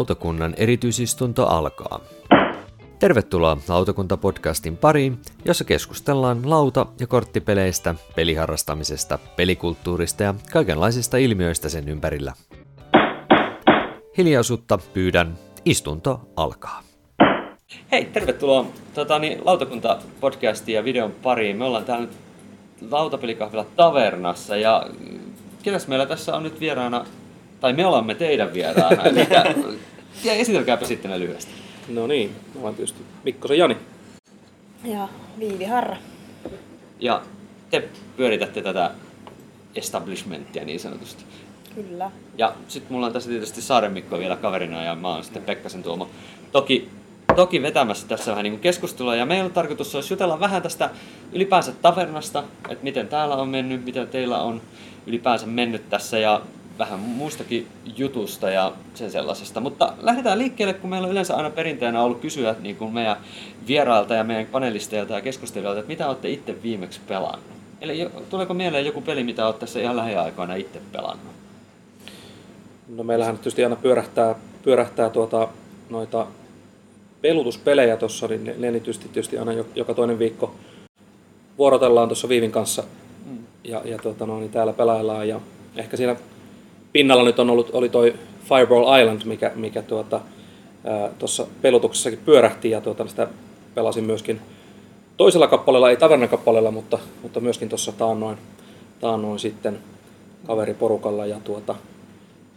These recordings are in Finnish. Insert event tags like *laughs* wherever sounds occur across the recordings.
Lautakunnan erityisistunto alkaa. Tervetuloa Lautakunta-podcastin pariin, jossa keskustellaan lauta- ja korttipeleistä, peliharrastamisesta, pelikulttuurista ja kaikenlaisista ilmiöistä sen ympärillä. Hiljaisuutta pyydän, istunto alkaa. Hei, tervetuloa tota, niin, Lautakunta-podcastin ja videon pariin. Me ollaan täällä nyt Lautapelikahvila Tavernassa ja ketäs meillä tässä on nyt vieraana, tai me olemme teidän vieraana. *laughs* Eli, ja esitelkääpä sitten lyhyesti. No niin, mä olen tietysti Mikkosen Jani. Ja Viivi Harra. Ja te pyöritätte tätä establishmenttia niin sanotusti. Kyllä. Ja sitten mulla on tässä tietysti Saaren Mikko vielä kaverina ja mä oon sitten Pekkasen Tuomo. Toki, toki vetämässä tässä vähän niin kuin keskustelua ja meillä on tarkoitus olisi jutella vähän tästä ylipäänsä tavernasta, että miten täällä on mennyt, miten teillä on ylipäänsä mennyt tässä ja vähän muustakin jutusta ja sen sellaisesta. Mutta lähdetään liikkeelle, kun meillä on yleensä aina perinteenä ollut kysyä niin kuin meidän vierailta ja meidän panelisteilta ja keskustelijoilta, että mitä olette itse viimeksi pelannut. Eli tuleeko mieleen joku peli, mitä olette tässä ihan lähiaikoina itse pelannut? No meillähän tietysti aina pyörähtää, pyörähtää tuota, noita pelutuspelejä tuossa, niin ne, ne tietysti, tietysti aina jo- joka toinen viikko vuorotellaan tuossa Viivin kanssa ja, ja tuota, no, niin täällä pelaillaan ja ehkä siinä pinnalla nyt on ollut, oli toi Fireball Island, mikä, mikä tuota, tuossa pelutuksessakin pyörähti ja tuota, sitä pelasin myöskin toisella kappaleella, ei tavernakappaleella, mutta, mutta myöskin tuossa taannoin, taannoin sitten kaveriporukalla ja tuota,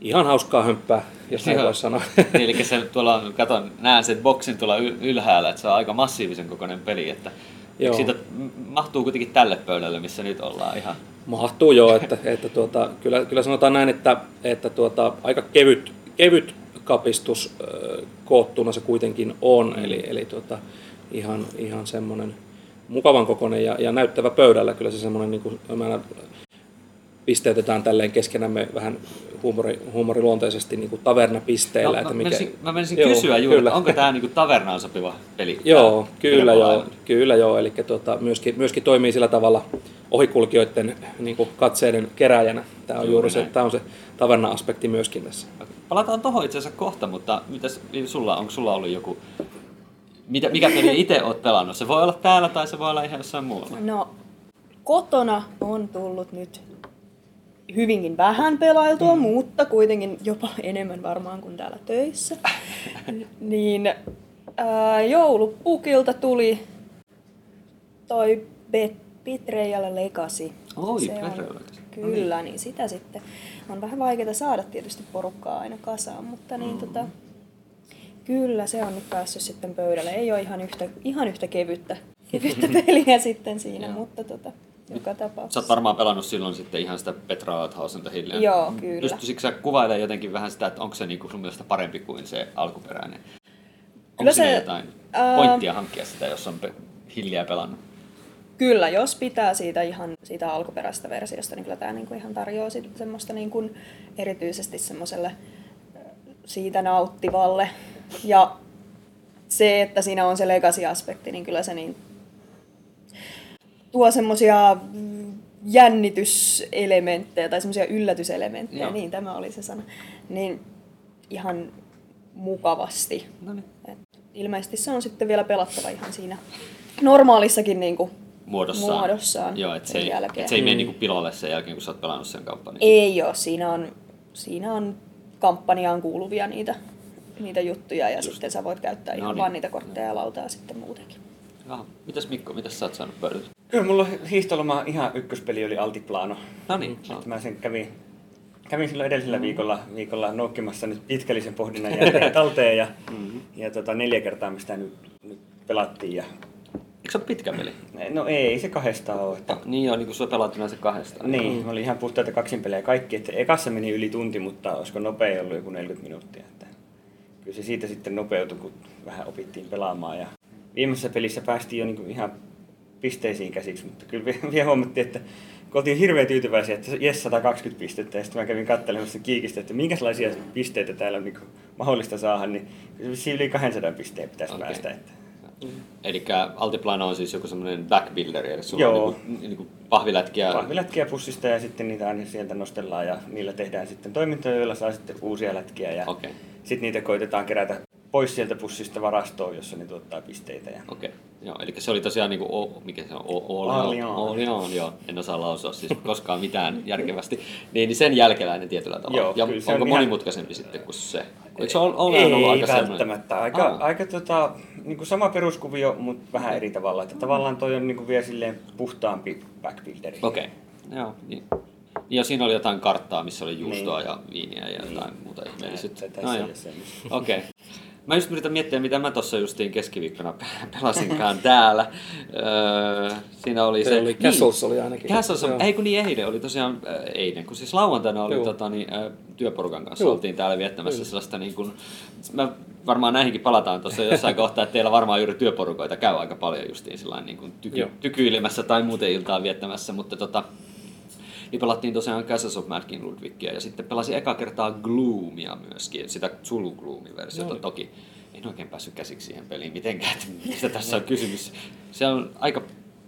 ihan hauskaa hömppää, jos näin voisi sanoa. Niin, eli se tuolla on, katon, näen sen boksin tuolla yl- ylhäällä, että se on aika massiivisen kokoinen peli, että Joo. Siitä mahtuu kuitenkin tälle pöydälle, missä nyt ollaan ihan. Mahtuu joo, että, että tuota, kyllä, kyllä sanotaan näin, että, että tuota, aika kevyt, kevyt kapistus koottuna se kuitenkin on, mm. eli, eli tuota, ihan, ihan semmoinen mukavan kokoinen ja, ja näyttävä pöydällä. Kyllä se semmoinen, niin kuin, aina pisteytetään tälleen keskenämme vähän huumori, huumoriluonteisesti niin kuin tavernapisteillä. No, että mä, mikä, menisin, mä menisin Joo, kysyä juuri, kyllä. että onko tämä niinku tavernaan sopiva peli? Joo, tää kyllä joo, kyllä joo. Eli tuota, myöskin, myöskin toimii sillä tavalla ohikulkijoiden niin kuin katseiden keräjänä. Tämä on Juuri juuri se, näin. tämä on se taverna-aspekti myöskin tässä. Palataan tuohon itse asiassa kohta, mutta mitäs sulla, onko sulla ollut joku, mitä, mikä peli itse oot pelannut? Se voi olla täällä tai se voi olla ihan jossain muualla. No, kotona on tullut nyt hyvinkin vähän pelailtua, mm. mutta kuitenkin jopa *laughs* enemmän varmaan kuin täällä töissä. *laughs* niin ää, joulupukilta tuli toi Bet- Legacy. Oi, Se on, Legacy. Kyllä, niin sitä sitten on vähän vaikeaa saada tietysti porukkaa aina kasaan, mutta niin tota, Kyllä, se on nyt päässyt sitten pöydälle. Ei ole ihan yhtä, ihan yhtä kevyttä, kevyttä *laughs* peliä sitten siinä, mutta tota, joka Sä tapauksessa. oot varmaan pelannut silloin sitten ihan sitä Petra Althausen hiljaa. Joo, kyllä. Pystyisikö sä kuvailemaan jotenkin vähän sitä, että onko se niinku sun mielestä parempi kuin se alkuperäinen? Onko Kyllä siinä se- jotain ää- pointtia hankkia sitä, jos on pe- hiljaa pelannut? Kyllä, jos pitää siitä ihan siitä alkuperäisestä versiosta, niin kyllä tämä niinku ihan tarjoaa sit semmoista niinku erityisesti semmoiselle siitä nauttivalle. Ja se, että siinä on se legacy-aspekti, niin kyllä se niin tuo semmoisia mm, jännityselementtejä tai semmoisia yllätyselementtejä, Joo. niin tämä oli se sana, niin ihan mukavasti. No niin. Et ilmeisesti se on sitten vielä pelattava ihan siinä normaalissakin niin kuin Muodossaan. Muodossaan Joo, että se, ei, jälkeen. et se ei mene Mm. niinku pilalle sen jälkeen, kun sä oot pelannut sen kampanjan. Ei ole, siinä on, siinä on kampanjaan kuuluvia niitä, niitä juttuja ja sitten sä voit käyttää No ihan niin. vaan niitä kortteja ja lautaa sitten muutenkin. Jaha. Mitäs Mikko, mitäs sä oot saanut pöydälle? Kyllä mulla hiihtoloma ihan ykköspeli oli Altiplano. No niin. Että mä sen kävin, kävin silloin edellisellä viikolla, viikolla noukkimassa nyt pitkällisen pohdinnan jälkeen *laughs* talteen ja, Mm-hmm. ja tota, neljä kertaa me sitä nyt, nyt pelattiin. Ja, Eikö se ole pitkä peli? no ei se kahdesta ole. Että, Niin joo, niin kuin sä pelat yleensä kahdesta. niin, mä olin ihan puhtaita kaksinpelejä kaikki. Että ekassa meni yli tunti, mutta olisiko nopea ollut joku 40 minuuttia. Että, kyllä se siitä sitten nopeutui, kun vähän opittiin pelaamaan. Ja viimeisessä pelissä päästiin jo niin ihan pisteisiin käsiksi, mutta kyllä vie- vielä huomattiin, että kun oltiin hirveän tyytyväisiä, että jes 120 pistettä, ja sitten mä kävin katselemassa kiikistä, että minkälaisia pisteitä täällä on niin mahdollista saada, niin yli 200 pisteen pitäisi okay. päästä. Että. Eli Altiplano on siis joku semmoinen backbuilder, eli sulla Joo. on niinku, niinku pahvilätkiä. Pahvilätkiä pussista ja sitten niitä aina sieltä nostellaan ja niillä tehdään sitten toimintoja, joilla saa sitten uusia lätkiä ja Okei. sitten niitä koitetaan kerätä pois sieltä pussista varastoon, jossa ne tuottaa pisteitä. Ja... Okei, joo, eli se oli tosiaan niinku, o, mikä se on, o, Orleans. Orleans, joo, en osaa lausua siis koskaan mitään järkevästi, niin, niin sen jälkeläinen tietyllä tavalla. Joo, ja kyllä se onko on ihan- monimutkaisempi sitten kuin se? Eikö se Orleans ollut Ei aika välttämättä. Aika, Aa. aika tota, niin kuin sama peruskuvio, mutta vähän eri tavalla. Että tavallaan toi on niin kuin vielä silleen puhtaampi backbuilderi. Okei, joo, niin. Ja siinä oli jotain karttaa, missä oli juustoa Niin. ja viiniä ja jotain muuta ihmeellistä. Että No tässä ei Mä just yritän miettiä, mitä mä tuossa justiin keskiviikkona pelasinkaan *laughs* täällä. Öö, siinä oli se... Se oli Castles oli ainakin. Castles, Joo. ei kun niin eilen oli tosiaan, äh, eilen, kun siis lauantaina oli Joo. tota, niin, äh, työporukan kanssa, Joo. oltiin täällä viettämässä Kyllä. sellaista niin kuin, mä varmaan näihinkin palataan tuossa jossain kohtaa, että teillä varmaan juuri työporukoita käy aika paljon justiin sillain niin kuin tyky, Joo. tykyilemässä tai muuten iltaa viettämässä, mutta tota, niin pelattiin tosiaan Castles of Madkin Ludwigia ja sitten pelasin eka kertaa Gloomia myöskin, sitä Zulu Gloomin versiota Joo. toki. En oikein päässyt käsiksi siihen peliin mitenkään, että mistä tässä on kysymys. Se on aika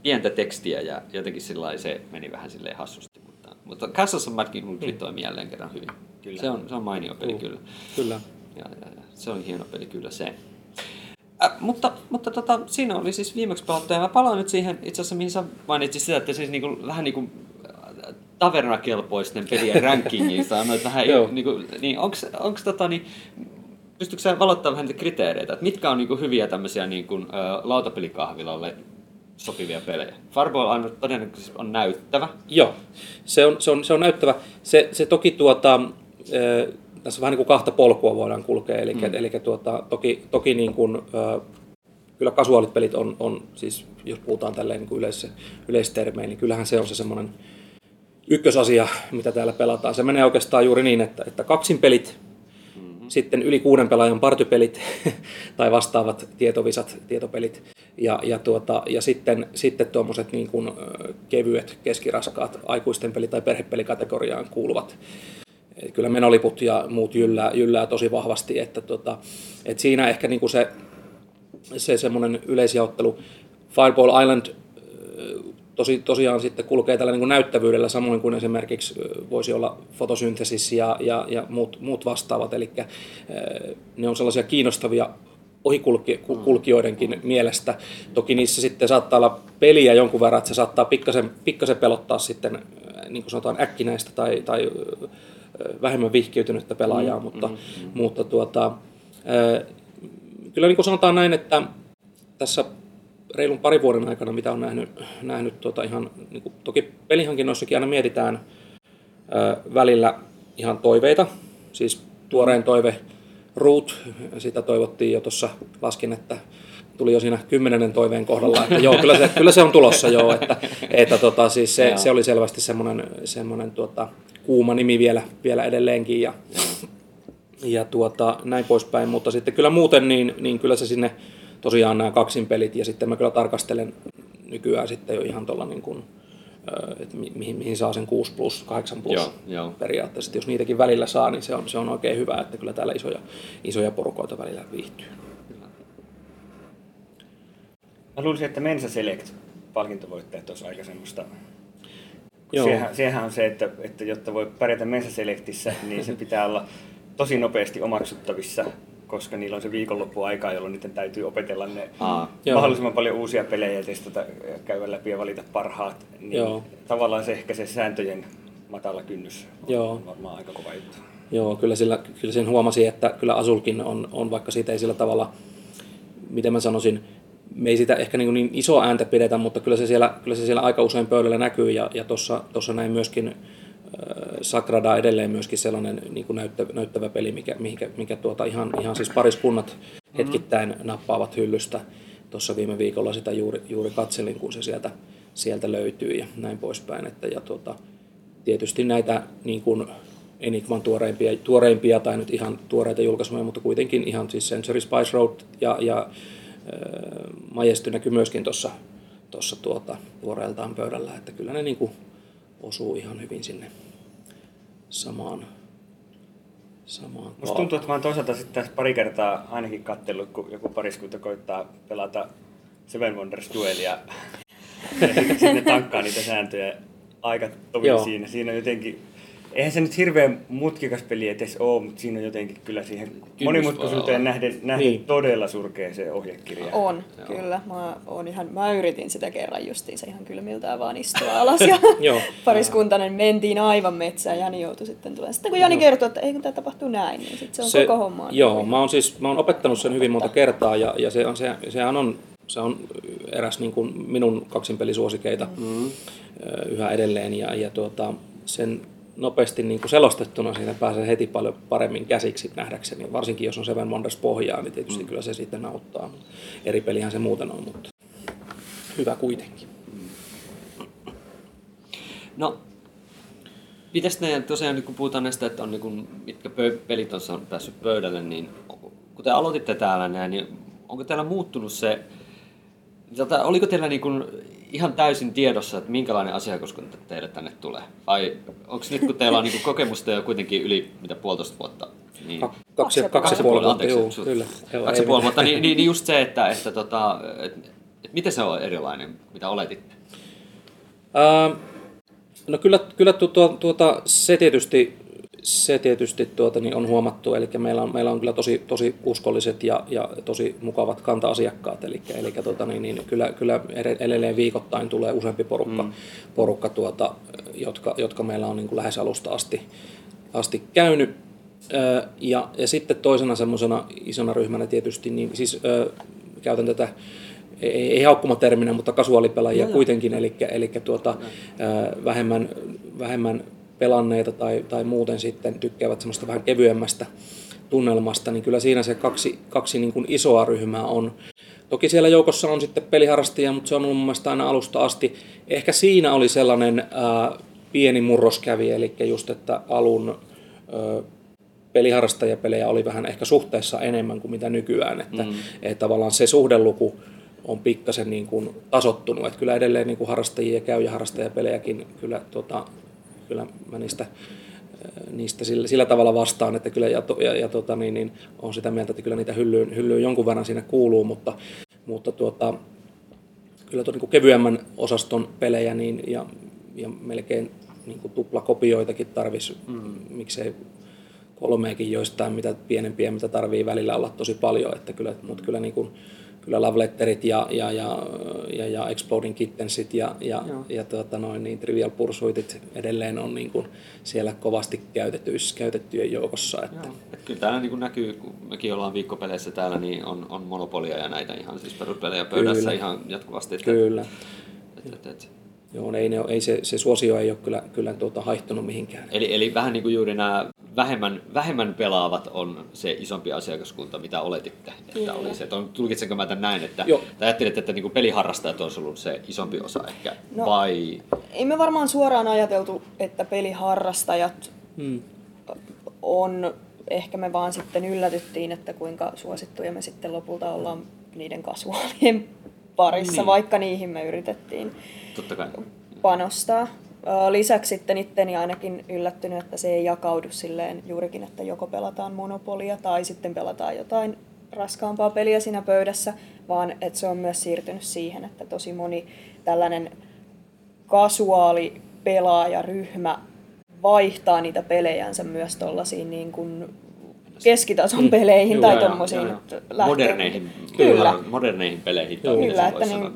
pientä tekstiä ja jotenkin sillä se meni vähän silleen hassusti. Mutta, mutta Castles of Madkin Ludwig toimi jälleen kerran hyvin. Kyllä. Se on, se on mainio peli Juu. kyllä. Kyllä. Ja, ja, ja, se oli hieno peli kyllä se. Äh, mutta mutta tota, siinä oli siis viimeksi pelattu, ja mä palaan nyt siihen itse asiassa, mihin sä mainitsit sitä, että siis niinku, vähän niin kuin tavernakelpoisten pelien rankingista, annoit vähän, Joo. niinku, niin onks, onks tota, niin, pystytkö sä valottaa vähän niitä kriteereitä, että mitkä on niinku hyviä tämmöisiä niinku, ö, lautapelikahvilalle sopivia pelejä? Fireball aina todennäköisesti on näyttävä. Joo, se on, se on, se on näyttävä. Se, se toki tuota, ö, tässä vähän niin kuin kahta polkua voidaan kulkea, eli, mm. eli tuota, toki, toki niin kuin, ö, kyllä kasuaalit pelit on, on, siis jos puhutaan tälleen niin kuin yleis, yleistermein, niin kyllähän se on se semmoinen ykkösasia, mitä täällä pelataan. Se menee oikeastaan juuri niin, että, että kaksin pelit, mm-hmm. sitten yli kuuden pelaajan partypelit *laughs* tai vastaavat tietovisat, tietopelit. Ja, ja, tuota, ja sitten, sitten tuommoiset niin kuin, kevyet, keskiraskaat aikuisten peli- tai perhepelikategoriaan kuuluvat. Kyllä menoliput ja muut jyllää, jyllää tosi vahvasti, että tota, et siinä ehkä niin kuin se, se semmoinen yleisjaottelu. Fireball Island tosi, tosiaan sitten kulkee tällä niin kuin näyttävyydellä, samoin kuin esimerkiksi voisi olla fotosyntesis ja, ja, ja muut, muut vastaavat. Eli ne on sellaisia kiinnostavia ohikulkijoidenkin mielestä. Toki niissä sitten saattaa olla peliä jonkun verran, että se saattaa pikkasen, pikkasen pelottaa sitten, niin kuin sanotaan, äkkinäistä tai, tai vähemmän vihkiytynyttä pelaajaa, mm, mutta, mm, mm. mutta tuota, kyllä niin kuin sanotaan näin, että tässä reilun parin vuoden aikana, mitä on nähnyt, nähnyt tuota ihan, niin kuin, toki pelihankinnoissakin aina mietitään ö, välillä ihan toiveita, siis tuoreen toive Root, sitä toivottiin jo tuossa, laskin, että tuli jo siinä kymmenennen toiveen kohdalla, että joo, kyllä se, kyllä se on tulossa joo, että, että tota, siis se, se oli selvästi semmoinen, semmoinen tuota, kuuma nimi vielä, vielä edelleenkin ja, ja tuota, näin poispäin, mutta sitten kyllä muuten niin, niin kyllä se sinne tosiaan nämä kaksin pelit ja sitten mä kyllä tarkastelen nykyään sitten jo ihan tuolla niin kuin, että mi- mihin, mihin saa sen 6 plus, 8 plus Joo, joo. periaatteessa. Että jos niitäkin välillä saa, niin se on, se on oikein hyvä, että kyllä täällä isoja, isoja porukoita välillä viihtyy. Mä luulisin, että Mensa Select palkintovoittajat olisi aika semmoista. Joo. Sehän, sehän on se, että, että jotta voi pärjätä Mensa Selectissä, niin se pitää olla tosi nopeasti omaksuttavissa, koska niillä on se viikonloppuaika, jolloin niiden täytyy opetella ne Aa, Joo. mahdollisimman paljon uusia pelejä ja testata, ja käydä läpi ja valita parhaat. Niin Joo. Tavallaan se ehkä se sääntöjen matala kynnys on Joo. varmaan aika kova juttu. Joo, kyllä, sillä, kyllä sen huomasi, että kyllä Asulkin on, on vaikka siitä ei sillä tavalla, miten mä sanoisin, me ei sitä ehkä niin, niin isoa ääntä pidetä, mutta kyllä se siellä, kyllä se siellä aika usein pöydällä näkyy ja, ja tuossa näin myöskin Sagrada edelleen myöskin sellainen niin kuin näyttävä, näyttävä peli, mikä, mikä, mikä tuota ihan, ihan siis pariskunnat hetkittäin nappaavat hyllystä. Tuossa viime viikolla sitä juuri, juuri katselin, kun se sieltä, sieltä löytyy ja näin poispäin. Että, ja tuota, tietysti näitä niin kuin Enigman tuoreimpia, tuoreimpia tai nyt ihan tuoreita julkaisuja, mutta kuitenkin ihan siis Century Spice Road ja, ja äh, Majesty näkyy myöskin tuossa tuossa tuota, tuoreeltaan pöydällä, että kyllä ne niin kuin osuu ihan hyvin sinne samaan, samaan Musta tuntuu, että mä oon toisaalta sitten tässä pari kertaa ainakin kattellut, kun joku pariskunta koittaa pelata Seven Wonders Duelia. Ja *laughs* sitten tankkaa niitä sääntöjä aika tovin siinä. Siinä jotenkin, eihän se nyt hirveän mutkikas peli edes ole, mutta siinä on jotenkin kyllä siihen monimutkaisuuteen nähden, nähden Niin. todella surkea se ohjekirja. On, kyllä. Mä, oon ihan, mä yritin sitä kerran justiinsa ihan kylmiltään vaan istua alas ja *laughs* Joo. pariskuntainen mentiin aivan metsään. Jani joutui sitten tulemaan. Sitten kun Jani kertoi, että ei kun tämä tapahtuu näin, niin sitten se on koko homma. on Joo, mä oon siis mä oon opettanut sen hyvin monta kertaa ja, ja se on, se, sehän on, se on eräs niin kuin minun kaksinpelisuosikeita mm. yhä edelleen ja, ja tuota, sen nopeasti niin kuin selostettuna siitä pääsee heti paljon paremmin käsiksi nähdäkseni. Varsinkin jos on Seven Wonders pohjaa, niin tietysti mm. kyllä se sitten auttaa. Eri pelihän se muuten on, mutta hyvä kuitenkin. No, mitäs ne tosiaan, kun puhutaan näistä, että on niin kuin, mitkä pö- pelit on päässyt pöydälle, niin kun te aloititte täällä näin, niin onko teillä muuttunut se, oliko teillä niin kuin ihan täysin tiedossa, että minkälainen asiakaskunta teille tänne tulee? Vai onko nyt, kun teillä on niin kuin kokemusta jo kuitenkin yli mitä puolitoista vuotta, niin Ka- kaksi, ja- kaksi ja puoli vuotta, joo, kyllä. Joo, Kaksi ja puoli vuotta, niin, niin, niin just se, että, että, tota, että, että miten se on erilainen, mitä oletitte? Ää, no kyllä, kyllä tu, tuo, tuota, se tietysti, se tietysti tuota, niin on huomattu, eli meillä on, meillä on kyllä tosi, tosi uskolliset ja, ja tosi mukavat kanta-asiakkaat, eli, eli tuota, niin, niin, kyllä, kyllä ed- edelleen viikoittain tulee useampi porukka, mm. porukka tuota, jotka, jotka meillä on niin kuin lähes alusta asti, asti käynyt. Ö, Ja, ja sitten toisena semmoisena isona ryhmänä tietysti, niin siis ö, käytän tätä ei, ei haukkumaterminä, mutta kasuaalipelaajia kuitenkin, eli, eli tuota, ö, vähemmän, vähemmän pelanneita tai, tai muuten sitten tykkäävät semmoista vähän kevyemmästä tunnelmasta, niin kyllä siinä se kaksi, kaksi niin kuin isoa ryhmää on. Toki siellä joukossa on sitten peliharrastajia, mutta se on ollut mun mielestä aina alusta asti. Ehkä siinä oli sellainen ää, pieni murros kävi, eli just, että alun ö, peliharrastajapelejä oli vähän ehkä suhteessa enemmän kuin mitä nykyään, että, mm. että tavallaan se suhdeluku on pikkasen niin kuin tasottunut, että kyllä edelleen niin kuin harrastajia käy ja harrastajapelejäkin kyllä, tota, kyllä mä niistä niistä sillä, sillä tavalla vastaan, että kyllä ja, ja, ja tota, niin, niin, on sitä mieltä, että kyllä niitä hyllyyn, hyllyyn jonkun verran siinä kuuluu, mutta, mutta tuota, kyllä tuon niin kevyemmän osaston pelejä niin, ja, ja melkein niin kuin tuplakopioitakin tarvisi, mm. miksei kolmeekin joistain, mitä pienempiä, mitä tarvii välillä olla tosi paljon, että kyllä, mutta kyllä niin kuin, kyllä Love Letterit ja, ja, ja, ja, ja Exploding Kittensit ja, ja, ja tuota noin, niin Trivial Pursuitit edelleen on niin kuin siellä kovasti käytetyissä, käytettyjen joukossa. Että, Et kyllä täällä niin näkyy, kun mekin ollaan viikkopeleissä täällä, niin on, on monopolia ja näitä ihan siis peruspelejä pöydässä Kyllä. ihan jatkuvasti. Että, Kyllä. Et, et, et. Joo, ei, ne, ole- ei se, se suosio ei ole kyllä, kyllä tuota, haihtunut mihinkään. Eli, eli vähän niin kuin juuri nämä vähemmän, vähemmän pelaavat on se isompi asiakaskunta, mitä oletitte, että oli se. Että on- Tulkitsenko mä tämän näin, että Joo. tai ajattelet, että niin kuin peliharrastajat olisi ollut se isompi osa ehkä, No. vai Ei me varmaan suoraan ajateltu, että peliharrastajat Hmm. on, ehkä me vaan sitten yllätyttiin, että kuinka suosittuja me sitten lopulta ollaan niiden kasuaalien *laughs* parissa, Niin. vaikka niihin me yritettiin totta kai? panostaa. Lisäksi sitten itteni ainakin yllättynyt, että se ei jakaudu silleen juurikin, että joko pelataan monopolia tai sitten pelataan jotain raskaampaa peliä siinä pöydässä, vaan että se on myös siirtynyt siihen, että tosi moni tällainen kasuaali pelaajaryhmä vaihtaa niitä pelejänsä myös tuollaisiin niin kuin keskitason peleihin tai tuommoisiin. Moderneihin, Kyllä. moderneihin peleihin. tai Kyllä, että, niin,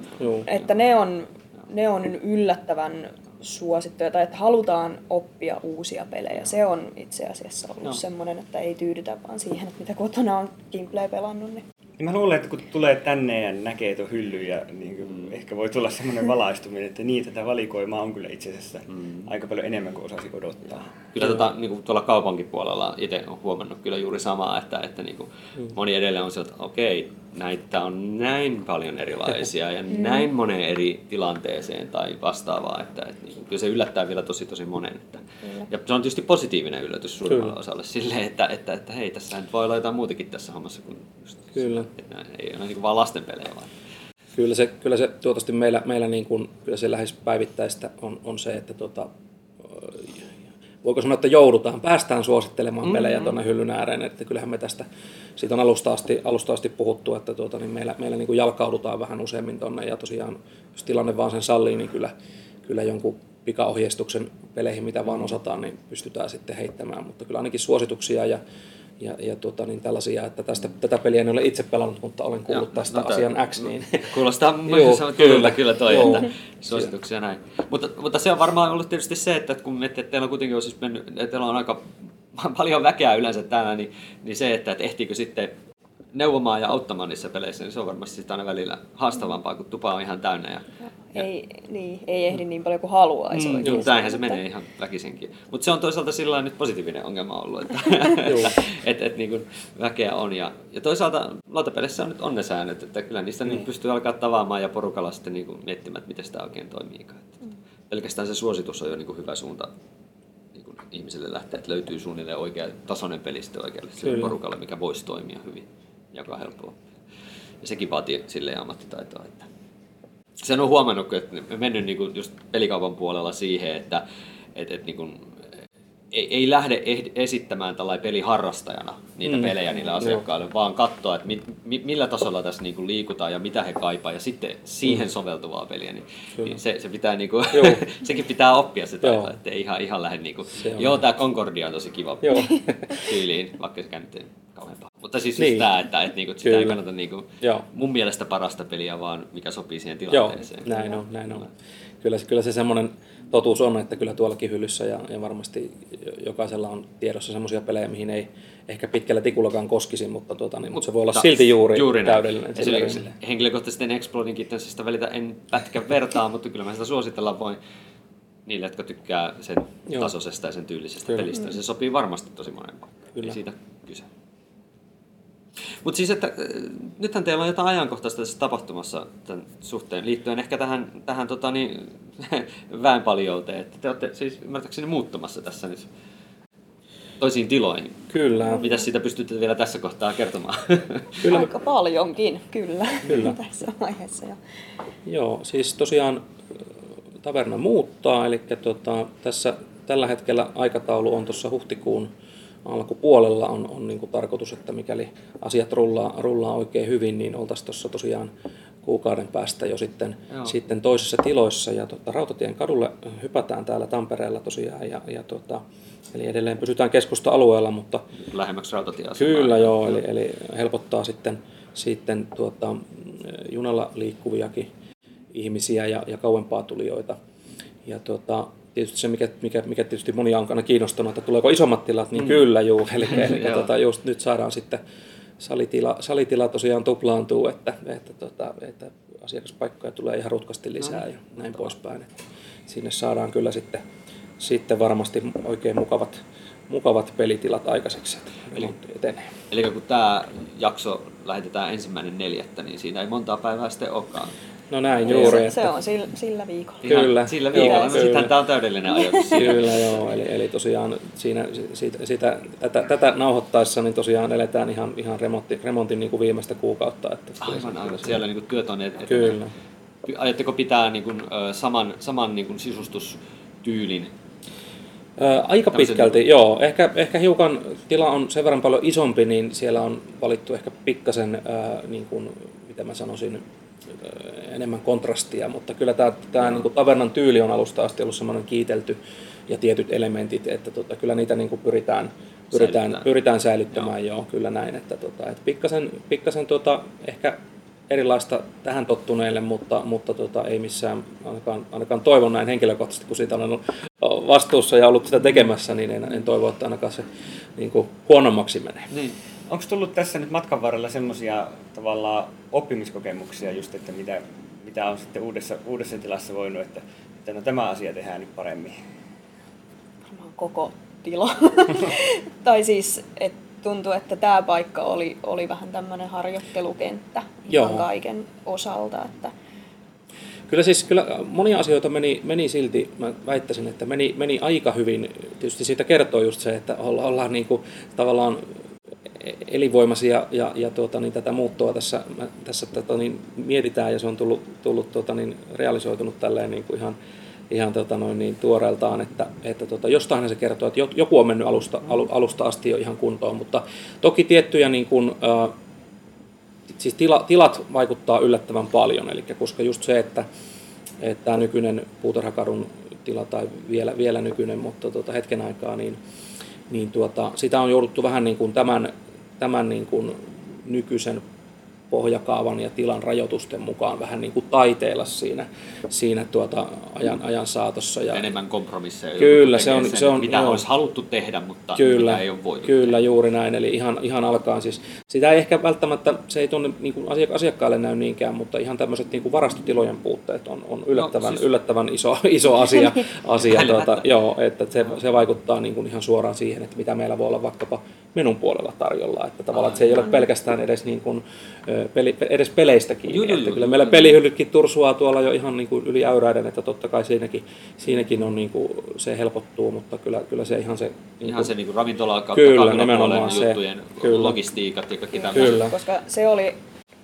että ne, on, ne on yllättävän suosittuja, tai että halutaan oppia uusia pelejä. Se on itse asiassa ollut semmoinen, että ei tyydytä vaan siihen, että mitä kotona on gameplay pelannut. Niin. Niin mä luulen, että kun tulee tänne ja näkee tuon hyllyn ja niin kuin ehkä voi tulla semmoinen valaistuminen, että niin, tätä valikoimaa on kyllä itse asiassa Mm. aika paljon enemmän kuin osasi odottaa. Kyllä tota, niin kuin tuolla kaupankin puolella itse olen huomannut kyllä juuri samaa, että, että niin kuin moni edelleen on se, että okei, näitä on näin paljon erilaisia ja näin moneen eri tilanteeseen tai vastaavaa, että, että niin kyllä se yllättää vielä tosi tosi monen. Että, ja se on tietysti positiivinen yllätys suurimmalle osalle silleen, että, että, että hei, tässä nyt voi olla jotain muutakin tässä hommassa kuin just, Kyllä. että nämä ei ole niin kuin vaan lasten pelejä vaan. Kyllä se, kyllä se tuotasti meillä, meillä niin kuin, kyllä se lähes päivittäistä on, on se, että tota, voiko sanoa, että joudutaan, päästään suosittelemaan mm-hmm. pelejä tuonne hyllyn ääreen, että kyllähän me tästä, siitä on alusta asti, alusta asti puhuttu, että tuota, niin meillä, meillä niin kuin jalkaudutaan vähän useammin tuonne ja tosiaan, jos tilanne vaan sen sallii, niin kyllä, kyllä jonkun pikaohjeistuksen peleihin, mitä vaan osataan, niin pystytään sitten heittämään. Mutta kyllä ainakin suosituksia ja, ja, ja tuota, niin tällaisia, että tästä, tätä peliä en ole itse pelannut, mutta olen kuullut Joo, tästä no asian X. Niin. *laughs* Kuulostaa Joo, kyllä. kyllä, kyllä toi, Joo. että suosituksia näin. Mutta, mutta se on varmaan ollut tietysti se, että kun miettii, että teillä on kuitenkin siis mennyt, että teillä on aika *laughs* paljon väkeä yleensä täällä, niin, niin se, että, että ehtiikö sitten neuvomaan ja auttamaan niissä peleissä, niin se on varmasti sitten aina välillä haastavampaa, kun tupa on ihan täynnä. Ja, Ei, niin, ei ehdi niin paljon kuin haluaisi Mm. Joo, näinhän se mutta- menee ihan väkisinkin. Mutta se on toisaalta sillä nyt positiivinen ongelma ollut, että *laughs* *laughs* et, et, niin väkeä on. Ja, ja toisaalta lautapeleissä on nyt on ne säännöt, että kyllä niistä niin. pystyy alkaa tavaamaan ja porukalla sitten niin kuin miettimään, että miten sitä oikein toimii. Mm. Pelkästään se suositus on jo niin kuin hyvä suunta niin kuin ihmisille lähteä, että löytyy suunnilleen oikea tasoinen peli sitten oikealle sille porukalle, mikä voisi toimia hyvin ja joka on helppo oppia. Ja sekin vaatii silleen ammattitaitoa, että sen on huomannut, että me mennyt niinku just pelikaupan puolella siihen, että et, et niinku, ei, ei lähde ehd- esittämään tällainen peliharrastajana niitä Mm. pelejä niille asiakkaille, vaan katsoa, että mi, mi, millä tasolla tässä niinku liikutaan ja mitä he kaipaa, ja sitten siihen Mm. soveltuvaa peliä. Niin, Kyllä. niin se, se pitää niinku, Joo. *laughs* sekin pitää oppia se Joo. taito, että ei ihan, ihan lähde niinku, joo, tämä Concordia on tosi kiva Joo. *laughs* tyyliin, vaikka se nyt ei kauhean paha. Mutta siis Niin. niin. tämä, että, että niinku, sitä ei Kyllä. kannata niinku, Joo. mun mielestä parasta peliä, vaan mikä sopii siihen Joo, tilanteeseen. näin on, näin on. Kyllä, se- kyllä se semmoinen totuus on, että kyllä tuollakin hyllyssä ja, ja varmasti jokaisella on tiedossa semmoisia pelejä, mihin ei ehkä pitkällä tikullakaan koskisi, mutta, tuota, niin, mutta se voi olla silti juuri, juuri täydellinen. Esimerkiksi henkilökohtaisesti Exploding Kittensistä välitä en pätkän vertaa, mutta kyllä mä sitä suositella voin niille, jotka tykkää sen Joo. Tasoisesta ja sen tyylisestä Kyllä. pelistä. Se sopii varmasti tosi monen paikkaan. Kyllä. Ei siitä. Mutta siis, että äh, nythän teillä on jotain ajankohtaista tässä tapahtumassa tämän suhteen liittyen ehkä tähän, tähän tota, niin, *laughs* väenpaljouteen. Että te olette siis ymmärtääkseni muuttamassa tässä nyt toisiin tiloihin. Kyllä, Mitä siitä pystytte vielä tässä kohtaa kertomaan? *laughs* kyllä. Aika paljonkin, kyllä. Kyllä. *laughs* Tässä vaiheessa jo. Joo, siis tosiaan ö, taverna muuttaa, eli tota, tässä tällä hetkellä aikataulu on tuossa huhtikuun alkupuolella on, on niin kuin tarkoitus, että mikäli asiat rullaa, rullaa oikein hyvin, niin oltaisiin tuossa tosiaan kuukauden päästä jo sitten, Joo. sitten toisissa tiloissa. Ja tota, Rautatien kadulle hypätään täällä Tampereella tosiaan, ja, ja tota, eli edelleen pysytään keskusta-alueella, mutta Lähemmäksi rautatieasemaa. Kyllä joo, eli, eli helpottaa sitten, sitten tuota, junalla liikkuviakin ihmisiä ja, ja kauempaa tulijoita. Ja tuota, tietysti se, mikä, mikä, mikä tietysti monia on aina kiinnostunut, että tuleeko isommat tilat, niin mm. kyllä juu. Eli, eli *laughs* Joo. tuota, just nyt saadaan sitten salitila, salitila tosiaan tuplaantuu, että, että, tota, että asiakaspaikkoja tulee ihan rutkasti lisää ja näin poispäin. Että sinne saadaan kyllä sitten, sitten varmasti oikein mukavat, mukavat pelitilat aikaiseksi, että remontti etenee. Eli kun tämä jakso lähetetään ensimmäinen neljättä, niin siinä ei montaa päivää sitten olekaan. No näin juuri. se, että, se on sillä, sillä viikolla. Ihan Kyllä, Sillä joo, viikolla. No, kyllä. Sittenhän tämä on täydellinen siinä. *laughs* Kyllä joo, eli, eli tosiaan siinä, siitä, siitä, tätä, tätä nauhoittaessa niin tosiaan eletään ihan, ihan remontti, remontin niin kuin viimeistä kuukautta. Että Aivan, aivan. Siellä niin työt on et- Kyllä. Aiotteko pitää niin kuin, saman, saman niin kuin sisustustyylin? Aika Tämmöisen- pitkälti, joo. Ehkä, ehkä hiukan tila on sen verran paljon isompi, niin siellä on valittu ehkä pikkasen, ää, niin kuin, mitä mä sanoisin, enemmän kontrastia, mutta kyllä tämä, tämä niin kuin tavernan tyyli on alusta asti ollut semmoinen kiitelty ja tietyt elementit, että tota, kyllä niitä niin kuin pyritään, pyritään, pyritään säilyttämään, joo. joo, kyllä näin, että, tota, että pikkasen, pikkasen tota, ehkä erilaista tähän tottuneille, mutta, mutta tota, ei missään, ainakaan, ainakaan toivon näin henkilökohtaisesti, kun siitä olen ollut vastuussa ja ollut sitä tekemässä, niin en, en toivo, että ainakaan se niin kuin, huonommaksi menee. Niin. Onko tullut tässä nyt matkan varrella semmoisia tavallaan oppimiskokemuksia just, että mitä, mitä on sitten uudessa, uudessa tilassa voinut, että, että no tämä asia tehdään nyt paremmin? varmaan koko tila. *laughs* tai siis, et tuntuu, että tämä paikka oli, oli vähän tämmöinen harjoittelukenttä ihan Joo. kaiken osalta. Että Kyllä siis kyllä monia asioita meni, meni silti, mä väittäisin, että meni, meni aika hyvin. Tietysti siitä kertoo just se, että olla, ollaan niin kuin, tavallaan elinvoimaisia ja, ja tuota, niin tätä muuttoa tässä, tässä tota, niin, mietitään ja se on tullut, tullut tuota, niin, realisoitunut tälleen niin kuin ihan, ihan tota, noin, niin, tuoreeltaan, että, että tota, jostain se kertoo, että jo- joku on mennyt alusta, alu, alusta asti jo ihan kuntoon, mutta toki tiettyjä niin kuin, ää, siis tila, tilat vaikuttaa yllättävän paljon, eli koska just se, että, että tämä nykyinen puutarhakadun tila tai vielä, vielä nykyinen, mutta tota, hetken aikaa, niin, niin tuota, sitä on jouduttu vähän niin kuin tämän, tämän niin kuin nykyisen pohjakaavan ja tilan rajoitusten mukaan vähän niin kuin taiteilla siinä, siinä tuota ajan, ajan saatossa. Ja Enemmän kompromisseja. Kyllä, se on- tekemään se on- Mitä joo. olisi haluttu tehdä, mutta Kyllä, mitä ei ole voitu kyllä juuri näin. Eli ihan, ihan alkaan siis, sitä ei ehkä välttämättä, se ei tuonne niin kuin asiak- asiakkaalle näy niinkään, mutta ihan tämmöiset niin kuin varastotilojen puutteet on, on yllättävän, siis- yllättävän iso, *laughs* iso asia, *laughs* asia tuota, joo, että se, se vaikuttaa niin kuin ihan suoraan siihen, että mitä meillä voi olla vaikkapa menun puolella tarjolla. Että tavallaan että se ei ole pelkästään edes, niin kuin, ö, peli, edes peleistä kiinni. Juu, että juu, kyllä juu, meillä juu. pelihyllytkin tursuaa tuolla jo ihan niin kuin yli äyräiden, että totta kai siinäkin, siinäkin on niin kuin, se helpottuu, mutta kyllä, kyllä se ihan se... Niin Ihan kuin- se niin ravintola kautta Kyllä, nimenomaan se. juttujen Kyllä. logistiikat ja kaikki tämmöiset. Kyllä. Koska se oli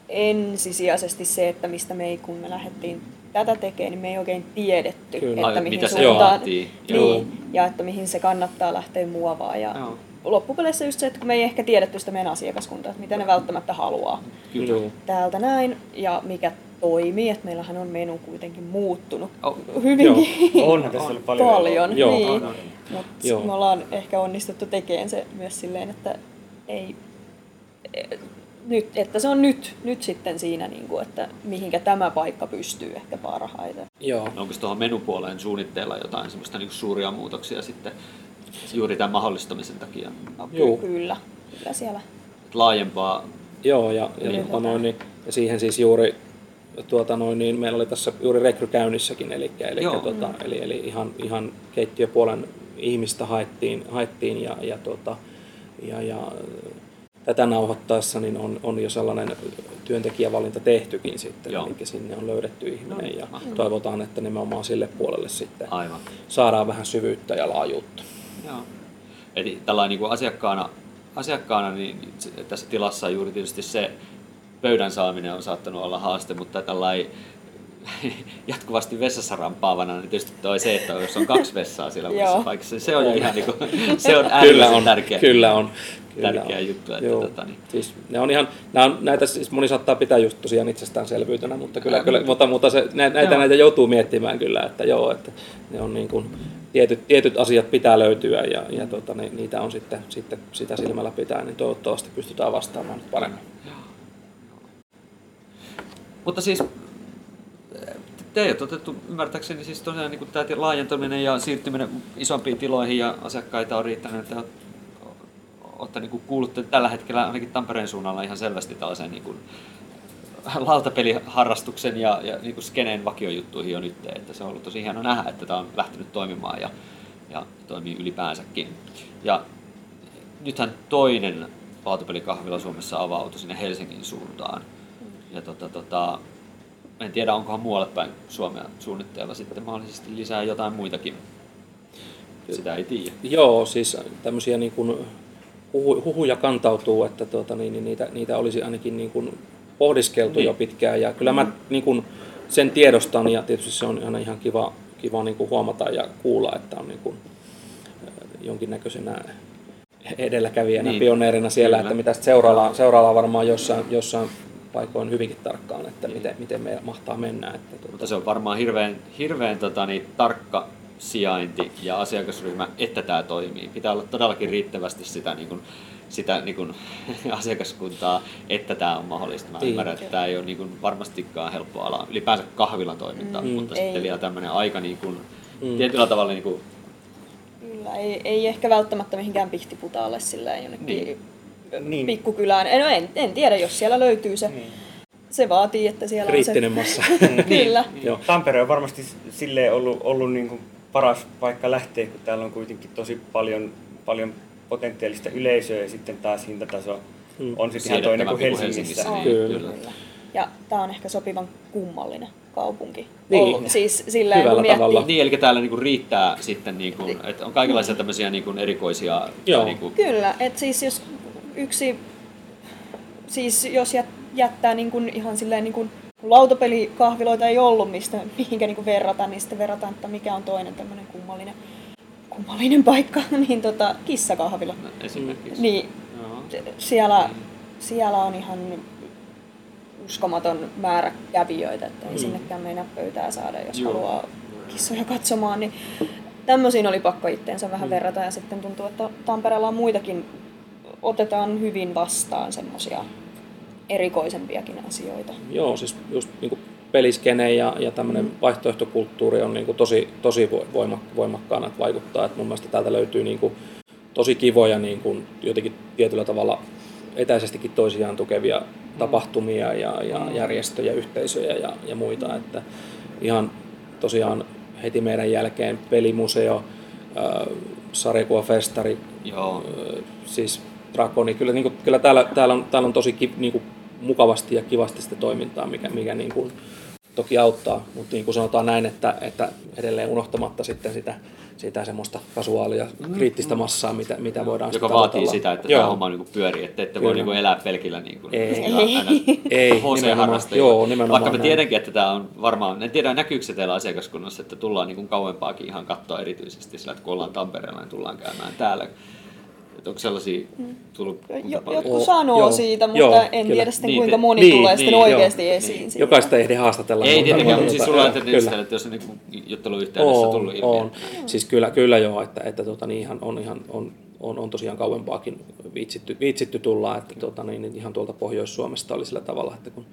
ensisijaisesti se, että mistä me ei, kun me lähdettiin tätä tekemään, niin me ei oikein tiedetty, Kyllä. Ai, että mihin mitä se suuntaan. Joo. niin, ja että mihin se kannattaa lähteä muovaa. Ja Joo. Loppupeleissä just se, että kun me ei ehkä tiedetty sitä meidän asiakaskuntaa, että mitä ne välttämättä haluaa Kyllä. Joo. täältä näin, ja mikä toimii, että meillähän on menu kuitenkin muuttunut Oh. hyvinkin Onhan tässä ollut *laughs* paljon. paljon. Joo. Niin. On, on. Mutta Joo. me ollaan ehkä onnistuttu tekemään se myös silleen, että ei, e- nyt, että se on nyt, nyt sitten siinä, niin kuin, että mihinkä tämä paikka pystyy ehkä parhaiten. Joo. Onko tuohon menupuoleen suunnitteilla jotain semmoista niin suuria muutoksia sitten juuri tämän mahdollistamisen takia? Joo. Kyllä, kyllä siellä. Laajempaa Joo, ja, ja, Niin. noin, niin, ja siihen siis juuri tuota noin, niin meillä oli tässä juuri rekry käynnissäkin, eli, eli, Joo. tuota, eli, eli ihan, ihan keittiöpuolen ihmistä haettiin, haettiin ja, ja, tuota, ja, ja tätä nauhoittaessa niin on, on jo sellainen työntekijävalinta tehtykin sitten, Joo. eli sinne on löydetty ihminen No, ja mahtavaa. toivotaan, että nimenomaan sille puolelle sitten aivan. saadaan vähän syvyyttä ja laajuutta. Joo. Eli tällainen niin asiakkaana, asiakkaana niin tässä tilassa juuri tietysti se pöydän saaminen on saattanut olla haaste, mutta tällainen *laughs* jatkuvasti vessassa rampaavana, niin tietysti toi se, että jos on kaksi vessaa siellä *laughs* uudessa paikassa, se on jo ihan niin kuin, *laughs* se on Kyllä on, tärkeä. kyllä on. Kyllä tärkeä on. juttu, että Joo. tota niin. Siis ne on ihan, nämä on, näitä siis moni saattaa pitää just tosiaan itsestäänselvyytenä, mutta kyllä, Ää, kyllä mutta, mutta se, nä- näitä, Joo. näitä joutuu miettimään kyllä, että joo, että ne on niin kuin, tietyt, tietyt asiat pitää löytyä ja, ja tota, ne, niitä on sitten, sitten sitä silmällä pitää, niin toivottavasti pystytään vastaamaan paremmin. Mutta siis teidät otettu ymmärtääkseni siis tosiaan niin tämä laajentaminen ja siirtyminen isompiin tiloihin ja asiakkaita on riittänyt, että olette niin kuulutte tällä hetkellä ainakin Tampereen suunnalla ihan selvästi tällaisen niin kuin lautapeliharrastuksen ja, ja niin kuin skeneen vakiojuttuihin jo nyt, että se on ollut tosi hieno nähdä, että tämä on lähtenyt toimimaan ja, ja toimii ylipäänsäkin. Ja nythän toinen lautapelikahvila Suomessa avautui sinne Helsingin suuntaan. Ja tota, tota, en tiedä, onkohan muualle päin Suomea suunnitteilla sitten mahdollisesti lisää jotain muitakin. Sitä ei tiedä. Joo, siis tämmöisiä niin kuin huhu, huhuja kantautuu, että tuota, niin, niin niitä, niitä olisi ainakin niin kuin pohdiskeltu Niin. jo pitkään. Ja kyllä mä niin kuin sen tiedostan ja tietysti se on aina ihan kiva, kiva niin kuin huomata ja kuulla, että on niin kuin äh, jonkinnäköisenä edelläkävijänä, Niin. niin. pioneerina siellä, Kyllä. että mitä seuraillaan, seuraillaan varmaan jossain, jossain paikoin hyvinkin tarkkaan, että miten, miten meillä mahtaa mennä. Että, tuota, Mutta se on varmaan hirveän, hirveän tota, niin, tarkka sijainti ja asiakasryhmä, että tämä toimii. Pitää olla todellakin riittävästi sitä, niin kuin, sitä niin kuin, *laughs* asiakaskuntaa, että tämä on mahdollista. Mä Niin. ymmärrän, että tämä ei ole niin kuin, varmastikaan helppo ala. Ylipäänsä kahvilan toiminta, Mm, mutta ei. sitten vielä tämmöinen aika niin kuin, Mm. tietyllä tavalla niin kuin, Kyllä, ei, ei ehkä välttämättä mihinkään pihtiputaalle sillä jonnekin Niin. Niin. pikkukylään. En, no en, en tiedä, jos siellä löytyy se. Niin. Se vaatii, että siellä Kriittinen on *laughs* massa. se... Kyllä. Joo. Tampere on varmasti silleen ollut, ollut niin kuin paras paikka lähteä, kun täällä on kuitenkin tosi paljon, paljon potentiaalista yleisöä ja sitten taas hintataso Mm. on sitten ihan toinen kuin Helsingissä. Helsingissä. Niin, Kyllä. kyllä. Ja tämä on ehkä sopivan kummallinen kaupunki. Niin. Ollut. Siis silleen, Hyvällä kun miettii, tavalla. Niin, eli täällä niinku riittää sitten, niinku, että on kaikenlaisia tämmöisiä niinku erikoisia... Joo. Niinku, Kyllä, että siis jos yksi, siis jos jät, jättää niin kuin ihan silleen niin kuin lautapelikahviloita ei ollut, mistä, mihinkä niin kuin verrata, niin sitten verrataan, että mikä on toinen tämmöinen kummallinen, kummallinen paikka, *laughs* niin tota, kissakahvila. esimerkiksi. Niin Joo. siellä, siellä on ihan uskomaton määrä kävijöitä, että ei Mm. sinnekään meinaa pöytää saada, jos Joo. haluaa kissoja katsomaan, niin tämmöisiin oli pakko itteensä vähän verrata ja sitten tuntuu, että Tampereella on muitakin, otetaan hyvin vastaan semmoisia erikoisempiakin asioita. Joo, siis just niin kuin peliskene ja, ja tämmöinen vaihtoehtokulttuuri on niin kuin tosi, tosi voima, voimakkaana, että vaikuttaa. Että mun mielestä täältä löytyy niin kuin tosi kivoja niin kuin jotenkin tietyllä tavalla etäisestikin toisiaan tukevia tapahtumia ja, ja järjestöjä, yhteisöjä ja, ja muita. Että ihan tosiaan heti meidän jälkeen pelimuseo, äh, sarjakuvafestari, Joo. äh, siis Drakoni. Kyllä, niin kuin, kyllä täällä, täällä, on, täällä on tosi ki, niin kuin, mukavasti ja kivasti sitä toimintaa, mikä, mikä niin kuin, toki auttaa, mutta niin kuin sanotaan näin, että, että edelleen unohtamatta sitten sitä, sitä semmoista kasuaalia, kriittistä massaa, mitä, mitä voidaan Joka sitten vaatii tavoitella. sitä, että Joo. tämä homma niin pyörii, että ette voi niin elää pelkillä niin kuin, Ei. ei, Ei, *laughs* nimenomaan. Joo, nimenomaan Vaikka me näin. tiedänkin, että tämä on varmaan, en tiedä näkyykö se teillä asiakaskunnassa, että tullaan niin kuin kauempaakin ihan katsoa erityisesti sillä, että kun ollaan Tampereella, niin tullaan käymään täällä. Että onko sellaisia tullut kuinka Jo, jotkut sanoo joo, siitä, mutta joo, en kyllä. tiedä sitten Niin, kuinka te- moni niin, tulee sitten niin, oikeasti joo, esiin. niin. siitä. Jokaista ei ehdi haastatella. Ei mutta- tietenkään, mutta siis sulla on joo, että kyllä. just, että jos on niin jutteluyhteydessä on, tullut ilmi. on. Siis kyllä, kyllä joo, että, että tota, niin ihan, on, ihan, on, on, on tosiaan kauempaakin viitsitty, viitsitty tulla, että tota, niin, niin ihan tuolta Pohjois-Suomesta oli sillä tavalla, että kun,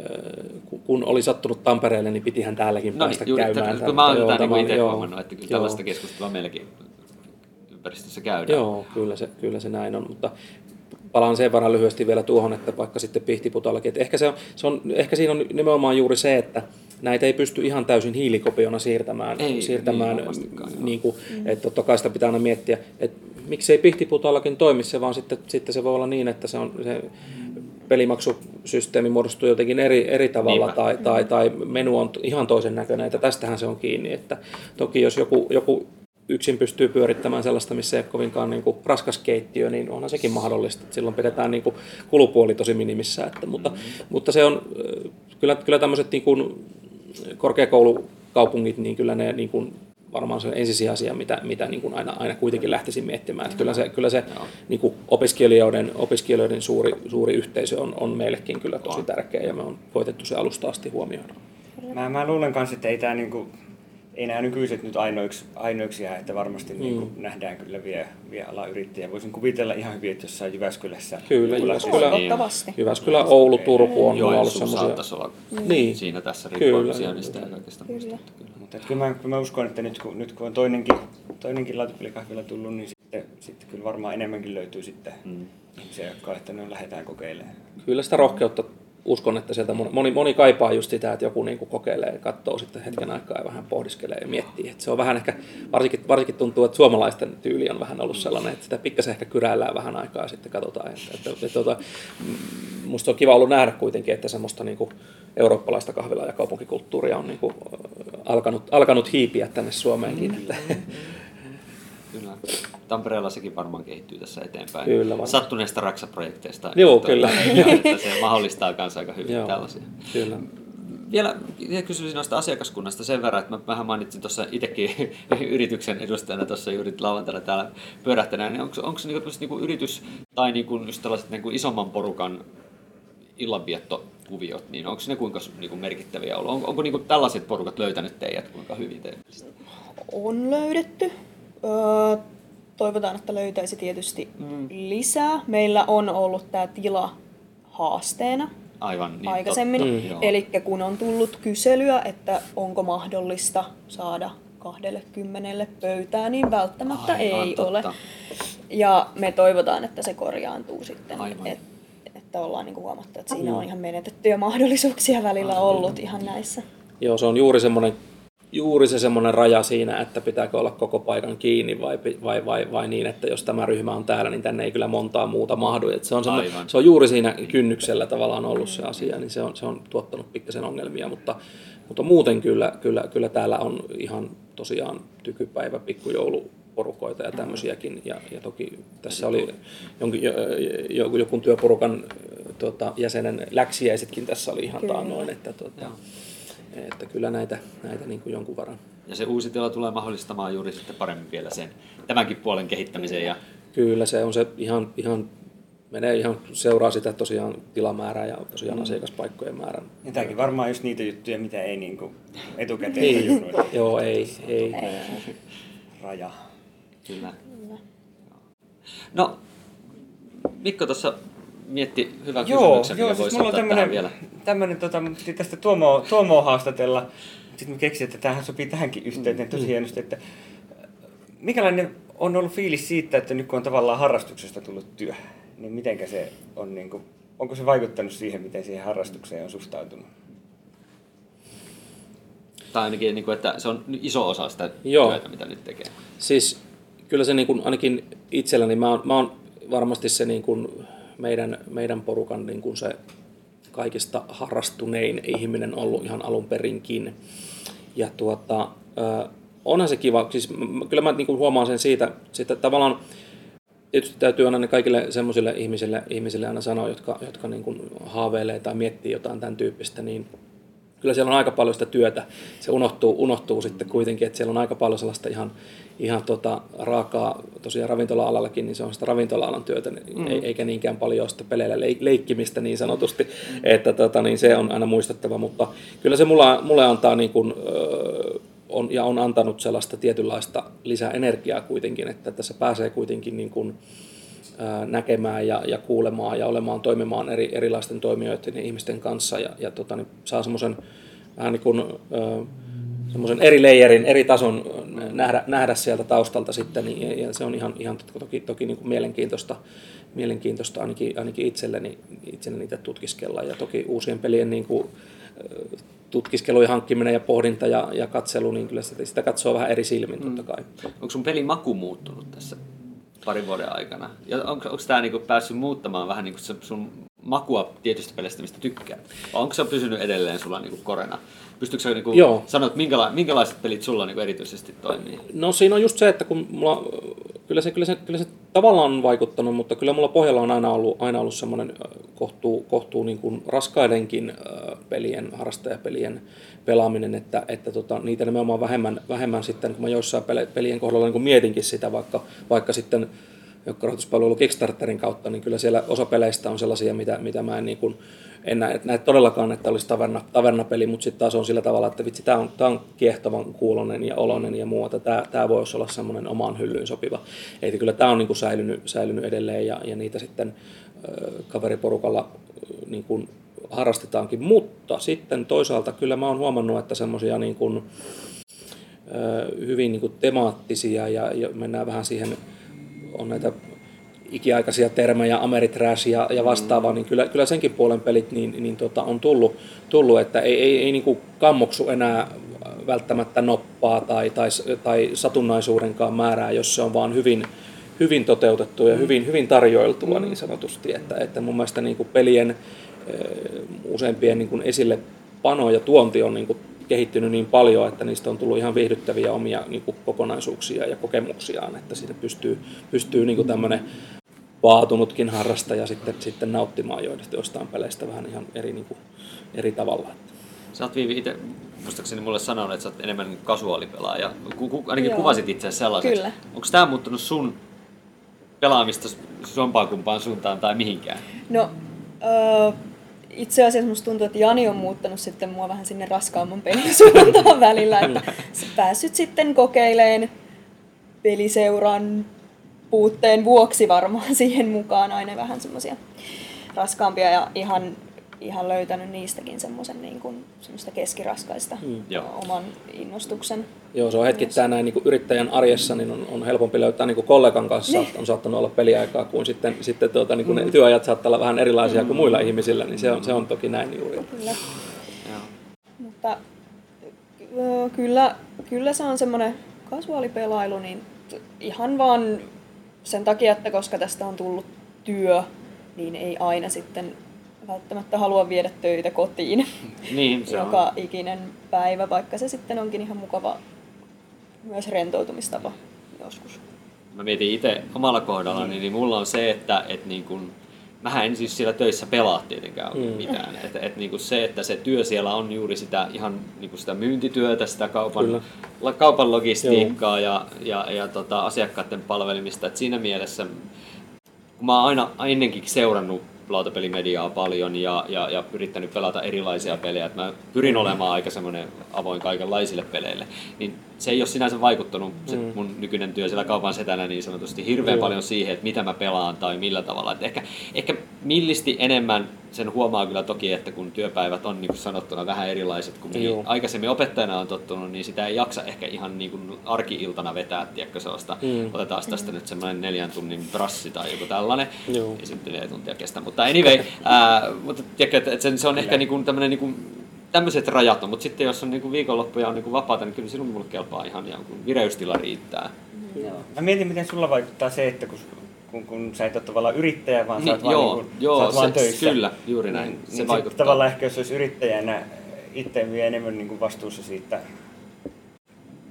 äh, kun- oli sattunut Tampereelle, niin pitihän täälläkin No päästä niin, juuri, käymään. tätä, kun mä oon Joo, tätä niin tämä- itse joo, huomannut, että kyllä joo. tällaista keskustelua meilläkin ympäristössä käydään. Joo, kyllä se, kyllä se näin on, mutta palaan sen verran lyhyesti vielä tuohon, että vaikka sitten Pihtiputallakin, että ehkä, se on, se on, ehkä siinä on nimenomaan juuri se, että näitä ei pysty ihan täysin hiilikopiona siirtämään, Ei, siirtämään niin niin kuin, että totta kai sitä pitää aina miettiä, että miksei Pihtiputallakin toimi se, vaan sitten, sitten se voi olla niin, että se on se pelimaksusysteemi muodostuu jotenkin eri, eri tavalla Niinpä. tai, tai, tai menu on ihan toisen näköinen, että tästähän se on kiinni, että toki jos joku, joku yksin pystyy pyörittämään sellaista, missä ei ole kovinkaan niin kuin raskas keittiö, niin onhan sekin mahdollista. Että silloin pidetään niin kuin kulupuoli tosi minimissä. Että, mutta, mutta se on, kyllä, kyllä tämmöiset niin kuin korkeakoulukaupungit, niin kyllä ne niin kuin varmaan se on asia, mitä, mitä niin kuin aina, aina kuitenkin lähtisin miettimään. Että kyllä se, kyllä se niin kuin opiskelijoiden, opiskelijoiden suuri, suuri yhteisö on, on meillekin kyllä tosi tärkeä ja me on koitettu se alusta asti huomioida. Mä, mä luulen kanssa, että ei, tää niinku, ei nämä nykyiset nyt ainoiksi, ainoiksi jää, että varmasti mm. niinku nähdään kyllä vielä, vielä alan yrittäjiä. Voisin kuvitella ihan hyvin, että jossain Jyväskylässä. Kyllä, Kyllä, Jyväskylä, Toivottavasti. Jyväskylä, Oulu, Turku on, on ollut Joensuu semmoisia. saattaisi olla Niin. siinä tässä Kyllä. riippuen sijainnista ja muusta. Kyllä. Mutta kyllä, mä, kyllä mä uskon, että nyt kun, nyt kun on toinenkin, toinenkin lautapelikahvila tullut, niin sitten, sitten kyllä varmaan enemmänkin löytyy sitten mm. ihmisiä, jotka on, että no lähdetään kokeilemaan. Kyllä sitä rohkeutta uskon, että sieltä moni, moni kaipaa just sitä, että joku niin kuin kokeilee katsoo sitten hetken aikaa ja vähän pohdiskelee ja miettii. Että se on vähän ehkä, varsinkin, varsinkin tuntuu, että suomalaisten tyyli on vähän ollut sellainen, että sitä pikkasen ehkä kyräillään vähän aikaa ja sitten katsotaan. Että, että, että, että, että, musta on kiva ollut nähdä kuitenkin, että semmoista niin kuin eurooppalaista kahvila- ja kaupunkikulttuuria on niin kuin alkanut, alkanut hiipiä tänne Suomeenkin. Että, Kyllä. Tampereella sekin varmaan kehittyy tässä eteenpäin. Kyllä varmaan. Sattuneesta Raksa-projekteista. Joo, Että- kyllä. *laughs* Että se mahdollistaa myös aika hyvin Joo, tällaisia. kyllä. Vielä kysyisin noista asiakaskunnasta sen verran, että mä vähän mainitsin tuossa itsekin *laughs* yrityksen edustajana tuossa juuri lauantaina täällä pyörähtäneen, niin onko, onko se niinku, niinku yritys tai niinku just tällaiset niinku isomman porukan illanviettokuviot, niin onko ne kuinka niinku merkittäviä ollut? On, onko niinku tällaiset porukat löytänyt teidät kuinka hyvin teille? On löydetty. Öö, toivotaan, että löytäisi tietysti mm. lisää. Meillä on ollut tämä tila haasteena Aivan niin aikaisemmin. totta, joo. Eli kun on tullut kyselyä, että onko mahdollista saada 20 pöytää, niin välttämättä Aivan ei totta. ole. Ja me toivotaan, että se korjaantuu sitten. Aivan. Et, että ollaan niinku huomattu, että siinä on ihan menetettyjä mahdollisuuksia välillä ollut ihan näissä. Joo, se on juuri semmoinen juuri se semmoinen raja siinä, että pitääkö olla koko paikan kiinni vai, vai, vai, vai niin, että jos tämä ryhmä on täällä, niin tänne ei kyllä montaa muuta mahdu. Et se, on Aivan. se on juuri siinä kynnyksellä tavallaan ollut se asia, niin se on, se on tuottanut pikkasen ongelmia, mutta, mutta muuten kyllä, kyllä, kyllä täällä on ihan tosiaan tykypäivä, pikkujouluporukoita ja tämmöisiäkin. Ja, ja toki tässä oli jonkin, jo, jo, joku työporukan tuota, jäsenen läksiäisetkin tässä oli ihan taannoin, että, tuota, että kyllä näitä, näitä niin kuin jonkun verran. Ja se uusi tila tulee mahdollistamaan juuri sitten paremmin vielä sen tämänkin puolen kehittämisen ja Kyllä se on se ihan, ihan menee ihan, seuraa sitä tosiaan tilamäärää ja tosiaan mm. asiakaspaikkojen määrän. Ja tämäkin varmaan just niitä juttuja, mitä ei niinku etukäteen Ei, tajunnut. *laughs* joo, ei, ei. Raja. Kyllä. No, Mikko tuossa mietti hyvän Joo, kysymyksen, joo siis mulla on tämmönen, vielä. tämmönen tota, tästä Tuomoa, Tuomoa haastatella. Sitten mä keksin, että tämähän sopii tähänkin yhteyteen tosi hienosti, että äh, mikälainen on ollut fiilis siitä, että nyt kun on tavallaan harrastuksesta tullut työ, niin mitenkä se on, niin kuin, onko se vaikuttanut siihen, miten siihen harrastukseen on suhtautunut? Tai ainakin, niin kuin, että se on iso osa sitä Joo. työtä, mitä nyt tekee. Siis kyllä se niin kuin, ainakin itselläni, mä oon, mä oon varmasti se niin kuin meidän, meidän porukan niin kuin se kaikista harrastunein ihminen ollut ihan alun perinkin. Ja tuota, onhan se kiva, siis kyllä mä niin kuin huomaan sen siitä, siitä tavallaan, tietysti täytyy aina kaikille semmoisille ihmisille, ihmisille aina sanoa, jotka, jotka niin kuin haaveilee tai miettii jotain tämän tyyppistä, niin kyllä siellä on aika paljon sitä työtä. Se unohtuu, unohtuu sitten kuitenkin, että siellä on aika paljon sellaista ihan, ihan tota raakaa, tosiaan ravintola-alallakin, niin se on sitä ravintola-alan työtä, mm. eikä niinkään paljon sitä peleillä leik- leikkimistä niin sanotusti, mm. että tota, niin se on aina muistettava, mutta kyllä se mulla, mulle antaa niin kuin, öö, on, ja on antanut sellaista tietynlaista lisäenergiaa kuitenkin, että tässä pääsee kuitenkin niin kuin, ää, näkemään ja, ja kuulemaan ja olemaan, toimimaan eri, erilaisten toimijoiden ja ihmisten kanssa ja, ja tota, niin saa semmoisen vähän niin kuin, ää, semmoisen eri leijerin, eri tason nähdä, nähdä sieltä taustalta sitten, niin, ja, ja se on ihan, ihan toki, toki niin kuin mielenkiintoista, mielenkiintoista ainakin, ainakin itselleni, itselleni niitä tutkiskella, ja toki uusien pelien niin kuin, ö, tutkiskelu ja hankkiminen ja pohdinta ja, ja katselu, niin kyllä sitä, sitä katsoo vähän eri silmin totta kai. Onko sun pelin maku muuttunut tässä parin vuoden aikana? Ja onko, onko tämä niinku päässyt muuttamaan vähän niinku sun makua tietystä pelistä, mistä tykkää? Vai onko se pysynyt edelleen sulla niinku korena? Pystytkö sä niinku Joo. sanoa, että minkäla- minkälaiset pelit sulla niinku erityisesti toimii? No siinä on just se, että kun mulla, kyllä se, kyllä se, kyllä se tavallaan on vaikuttanut, mutta kyllä mulla pohjalla on aina ollut, aina ollut semmoinen kohtuu, kohtuu niin kuin raskaidenkin pelien, harrastajapelien pelaaminen, että, että tota, niitä nimenomaan vähemmän, vähemmän sitten, kun mä joissain pelien kohdalla niin kuin mietinkin sitä, vaikka, vaikka sitten joukkorahoituspalvelu Kickstarterin kautta, niin kyllä siellä osa peleistä on sellaisia, mitä, mitä mä en, niin kuin, en näe, näe todellakaan, että olisi taverna, tavernapeli, mutta sitten taas on sillä tavalla, että vitsi, tämä on, on kiehtovan kuulonen ja olonen ja muuta. Tämä, tämä voisi olla semmoinen omaan hyllyyn sopiva. Eli kyllä tämä on niin kuin säilynyt, säilynyt edelleen ja, ja niitä sitten ö, kaveriporukalla niin kuin harrastetaankin. Mutta sitten toisaalta kyllä mä oon huomannut, että semmoisia niin kuin, hyvin niin kuin temaattisia ja, ja mennään vähän siihen, on näitä ikiaikaisia termejä, Ameritrash ja, ja vastaavaa, niin kyllä, kyllä senkin puolen pelit niin, niin tota, on tullut, tullut, että ei, ei, ei niin kuin kammoksu enää välttämättä noppaa tai, tai, tai satunnaisuudenkaan määrää, jos se on vaan hyvin, hyvin toteutettu ja hyvin, hyvin tarjoiltua niin sanotusti. Että, että mun mielestä niin kuin pelien eh, useimpien niin kuin esille pano ja tuonti on niin kuin kehittynyt niin paljon, että niistä on tullut ihan viihdyttäviä omia niin kuin kokonaisuuksia ja kokemuksiaan, että siinä pystyy, pystyy niin kuin tämmöinen vaatunutkin harrastaja sitten, sitten nauttimaan joidesta- jostain peleistä vähän ihan eri, niin kuin, eri tavalla. Sä oot Viivi itse, muistaakseni mulle sanonut, että sä oot enemmän kasuaalipelaaja. Ku, ku, ainakin Joo. kuvasit itse asiassa sellaiseksi. Kyllä. Onko tämä muuttunut sun pelaamista sompaan kumpaan suuntaan tai mihinkään? No, öö, itse asiassa musta tuntuu, että Jani on muuttanut sitten mua vähän sinne raskaamman pelin *laughs* suuntaan välillä, että sä päässyt sitten kokeileen peliseuran puutteen vuoksi varmaan *laughs* siihen mukaan aina vähän semmoisia raskaampia ja ihan, ihan löytänyt niistäkin semmoisen niin kuin, semmoista keskiraskaista mm, oman innostuksen. Joo, se on hetkittäin näin niin kuin yrittäjän arjessa, niin on, on helpompi löytää niin kuin kollegan kanssa, Niin. on saattanut olla peliaikaa, kuin sitten, sitten tuota, niin kuin ne työajat saattaa olla vähän erilaisia kuin muilla ihmisillä, niin se on, se on toki näin juuri. Kyllä. Joo. Mutta kyllä, kyllä se on semmoinen kasuaalipelailu, niin ihan vaan sen takia, että koska tästä on tullut työ, niin ei aina sitten välttämättä halua viedä töitä kotiin Niin, se joka on. ikinen päivä, vaikka se sitten onkin ihan mukava myös rentoutumistapa joskus. Mä mietin itse omalla kohdallani, niin mulla on se, että et niin kun, mähän en siis siellä töissä pelaa tietenkään mm. mitään. Et, et niin se, että se työ siellä on juuri sitä ihan niin sitä myyntityötä, sitä kaupan, la, kaupan logistiikkaa ja, ja, ja tota, asiakkaiden palvelimista. Et siinä mielessä kun mä oon aina ennenkin seurannut lautapelimediaa paljon ja, ja, ja yrittänyt pelata erilaisia pelejä. että mä pyrin olemaan aika semmoinen avoin kaikenlaisille peleille. Niin se ei ole sinänsä vaikuttanut se Mm. mun nykyinen työ siellä kaupan setänä niin sanotusti hirveän Joo. paljon siihen, että mitä mä pelaan tai millä tavalla. Et ehkä, ehkä millisti enemmän sen huomaa kyllä toki, että kun työpäivät on niin kuin sanottuna vähän erilaiset kuin mihin Joo. aikaisemmin opettajana on tottunut, niin sitä ei jaksa ehkä ihan niin kuin arki-iltana vetää, tiedätkö, sellaista, Mm. otetaan tästä nyt semmoinen neljän tunnin brassi tai joku tällainen. Joo. Ei se nyt neljä tuntia kestä, mutta anyway, *laughs* ää, mutta tiedätkö, että, että se, on ehkä niin kuin tämmöinen niin kuin, tämmöiset rajat on, mutta sitten jos on niin kuin viikonloppuja on niin kuin vapaata, niin kyllä silloin mulle kelpaa ihan jonkun vireystila riittää. Joo. Mä mietin, miten sulla vaikuttaa se, että kun, kun, kun sä et ole tavallaan yrittäjä, vaan sä Niin, oot vaan, joo, niin kuin, joo, sä oot vaan se- töissä. kyllä, juuri näin. Niin, Se niin vaikuttaa. tavallaan ehkä jos olisi yrittäjänä itse vie enemmän niin kuin vastuussa siitä,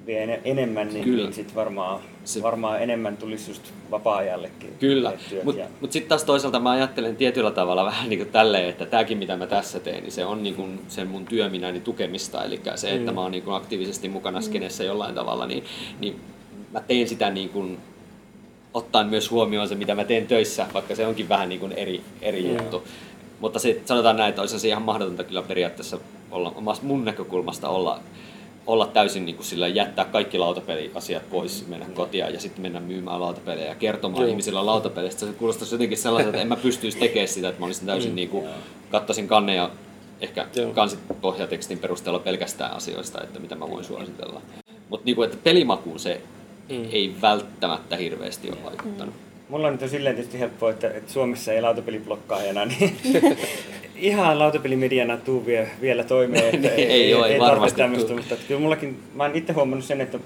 vie ene- enemmän, niin, Kyllä. niin sit varmaan, Se- varmaan enemmän tulisi just vapaa-ajallekin. Kyllä, mutta ja- mut sitten taas toisaalta mä ajattelen tietyllä tavalla vähän niin kuin tälleen, että tämäkin mitä mä tässä teen, niin se on niin kuin sen mun työminäni tukemista, eli se, että Mm. mä oon niin kuin aktiivisesti mukana skenessä jollain tavalla, niin, niin mä teen sitä niin kuin ottaen myös huomioon se, mitä mä teen töissä, vaikka se onkin vähän niin kuin eri, eri Joo. juttu. Mutta sit sanotaan näin, että olisi se ihan mahdotonta kyllä periaatteessa olla, mun näkökulmasta olla, olla täysin niin kuin sillä jättää kaikki lautapeliasiat pois, mennä kotia ja sitten mennä myymään lautapelejä ja kertomaan Joo. ihmisille lautapeleistä. Se kuulostaisi jotenkin sellaiselta, että en mä pystyisi tekemään sitä, että mä olisin täysin niin kuin, kattaisin kanne ja ehkä Joo. kansit pohjatekstin perusteella pelkästään asioista, että mitä mä voin suositella. Mutta niin kuin, että pelimakuun se Mm. ei välttämättä hirveästi ole vaikuttanut. Mulla on nyt on silleen tietysti helppoa, että, että Suomessa ei lautapeliblokkaajana, niin *laughs* ihan lautapelimediana tuu vie, vielä toimeen. Että *laughs* Niin, ei oo, ei ei varmasti tämmöistä, mutta että kyllä mullakin, mä oon itse huomannut sen, että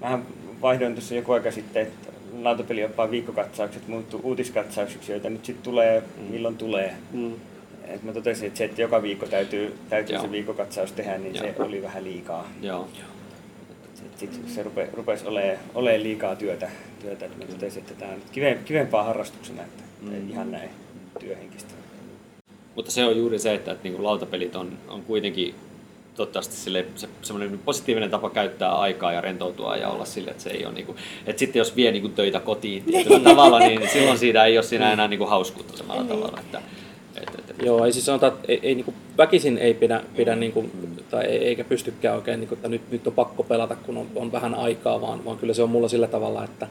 mä vaihdoin tuossa joku aika sitten, että lautapelioppaan viikkokatsaukset muuttuu uutiskatsauksiksi, joita nyt sitten tulee, milloin tulee. Mm. Et mä totesin, että se, että joka viikko täytyy, täytyy Joo. se viikkokatsaus tehdä, niin se Joo. oli vähän liikaa. Joo. Sitten se rupe, rupesi olemaan, olemaan liikaa työtä, työtä että mä totesin, että tämä on nyt kive, kivempaa harrastuksena, että mm. ihan näin työhenkistä. Mutta se on juuri se, että, että niin kuin lautapelit on, on kuitenkin toivottavasti sille, se, semmoinen positiivinen tapa käyttää aikaa ja rentoutua ja olla sille, että se ei ole niin kuin, että sitten jos vie niin kuin töitä kotiin tietyllä *laughs* tavalla, niin silloin siitä ei ole siinä enää niin kuin hauskuutta samalla tavalla. Että, että, että, Joo, ei siis sanota, että ei, ei niinku, väkisin ei pidä, pidä niinku, tai ei, eikä pystykään oikein, niinku, että nyt, nyt on pakko pelata, kun on, on vähän aikaa, vaan, vaan kyllä se on mulla sillä tavalla, että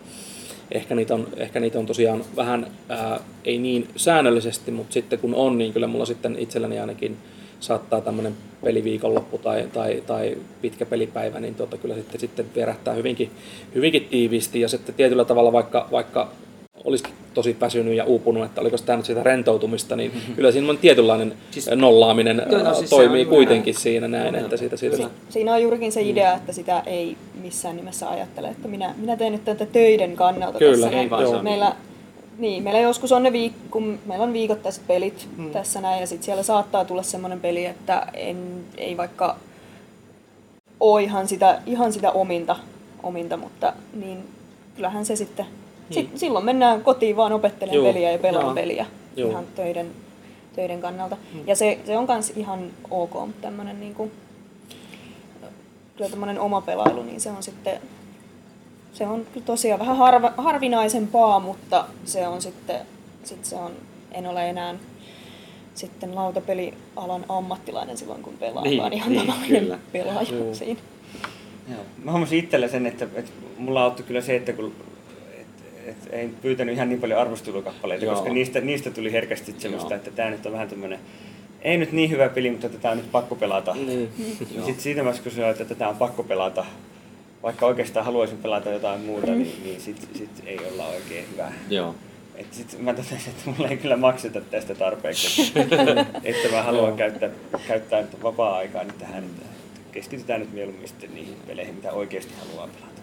ehkä niitä on, ehkä niitä on tosiaan vähän, ää, ei niin säännöllisesti, mutta sitten kun on, niin kyllä mulla sitten itselläni ainakin saattaa tämmöinen peliviikonloppu tai, tai, tai pitkä pelipäivä, niin tota, kyllä sitten, sitten vierähtää hyvinkin, hyvinkin tiiviisti. Ja sitten tietyllä tavalla vaikka, vaikka olisikin tosi väsynyt ja uupunut, että oliko tämä nyt sitä rentoutumista, niin kyllä siinä on tietynlainen Siis- nollaaminen no siis toimii on kuitenkin näin. siinä näin, että siitä, siitä kyllä. Siinä on juurikin se idea, että sitä ei missään nimessä ajattele, että minä, minä teen nyt tätä töiden kannalta Kyllä, tässä. ei vaan meillä, niin, meillä joskus on ne viik- kun meillä on viikoittaiset pelit mm. tässä näin, ja sitten siellä saattaa tulla semmoinen peli, että en, ei vaikka ole ihan sitä, ihan sitä ominta, ominta, mutta niin kyllähän se sitten, sit, silloin mennään kotiin vaan opettelemaan Joo, peliä ja pelaan joo. peliä Joo. ihan töiden, töiden kannalta. Ja se, se on myös ihan ok, mutta tämmöinen niin kuin, kyllä tämmöinen oma pelailu, niin se on sitten, se on kyllä tosiaan vähän harva, harvinaisempaa, mutta se on sitten, sit se on, en ole enää sitten lautapelialan ammattilainen silloin, kun pelaan, Niin, vaan ihan niin, tavallinen kyllä. pelaaja Joo. siinä. Joo. Mä huomasin itsellä sen, että, että mulla auttoi kyllä se, että kun et, ei pyytänyt ihan niin paljon arvostelukappaleita, Joo. koska niistä, niistä tuli herkästi semmoista, Joo. että tämä nyt on vähän tämmöinen, ei nyt niin hyvä peli, mutta tätä on nyt pakko pelata. Niin. Sitten siitä vaiheessa, kun että tätä on pakko pelata, vaikka oikeastaan haluaisin pelata jotain muuta, niin, niin sitten sit ei olla oikein hyvä. Joo. Et sit mä totesin, että mulla ei kyllä makseta tästä tarpeeksi, että, *laughs* että mä haluan käyttää, käyttää vapaa-aikaa nyt tähän, että keskitytään nyt mieluummin sitten niihin peleihin, mitä oikeasti haluaa pelata.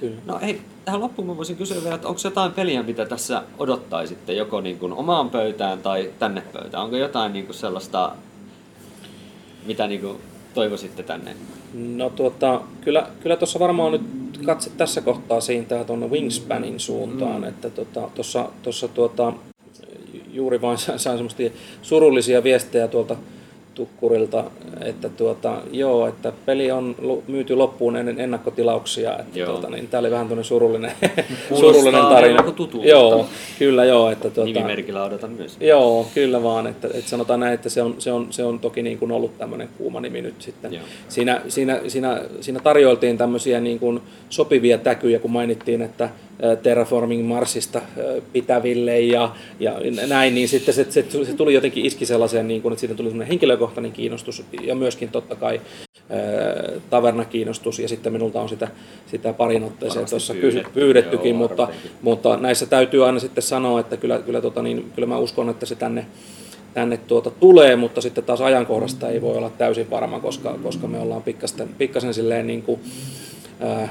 Kyllä. No hei, tähän loppuun mä voisin kysyä vielä, että onko jotain peliä, mitä tässä odottaisitte joko niin kuin omaan pöytään tai tänne pöytään? Onko jotain niin kuin sellaista, mitä niin kuin toivoisitte tänne? No tuota, kyllä, kyllä tuossa varmaan nyt katse tässä kohtaa siintää tuonne Wingspanin suuntaan, mm. että tuossa tota, tuossa tuota, juuri vain sain, sain semmoista surullisia viestejä tuolta, Tukkurilta, että tuota, joo, että peli on myyty loppuun ennen ennakkotilauksia. Että Joo. tuota, niin, tämä oli vähän tuonne surullinen, surullinen tarina. tutulta. Joo, kyllä joo. Että, tuota, Nimimerkillä odotan myös. Joo, kyllä vaan. Että, että sanotaan näin, että se on, se on, se on toki niin kuin ollut tämmöinen kuuma nimi nyt sitten. Joo. Siinä, siinä, siinä, siinä tarjoiltiin tämmöisiä niin kuin sopivia täkyjä, kun mainittiin, että Terraforming Marsista pitäville ja, ja näin, niin sitten se, se, se tuli jotenkin iski sellaiseen, niin kuin, että siitä tuli semmoinen henkilökohtainen kiinnostus ja myöskin totta kai tavernakiinnostus ja sitten minulta on sitä, sitä parin otteeseen tuossa pyydetty. pyydettykin, Joo, mutta, mutta näissä täytyy aina sitten sanoa, että kyllä, kyllä, tota, niin, kyllä mä uskon, että se tänne, tänne tuota tulee, mutta sitten taas ajankohdasta ei voi olla täysin varma, koska, koska me ollaan pikkasen, pikkasen silleen niin kuin, ää,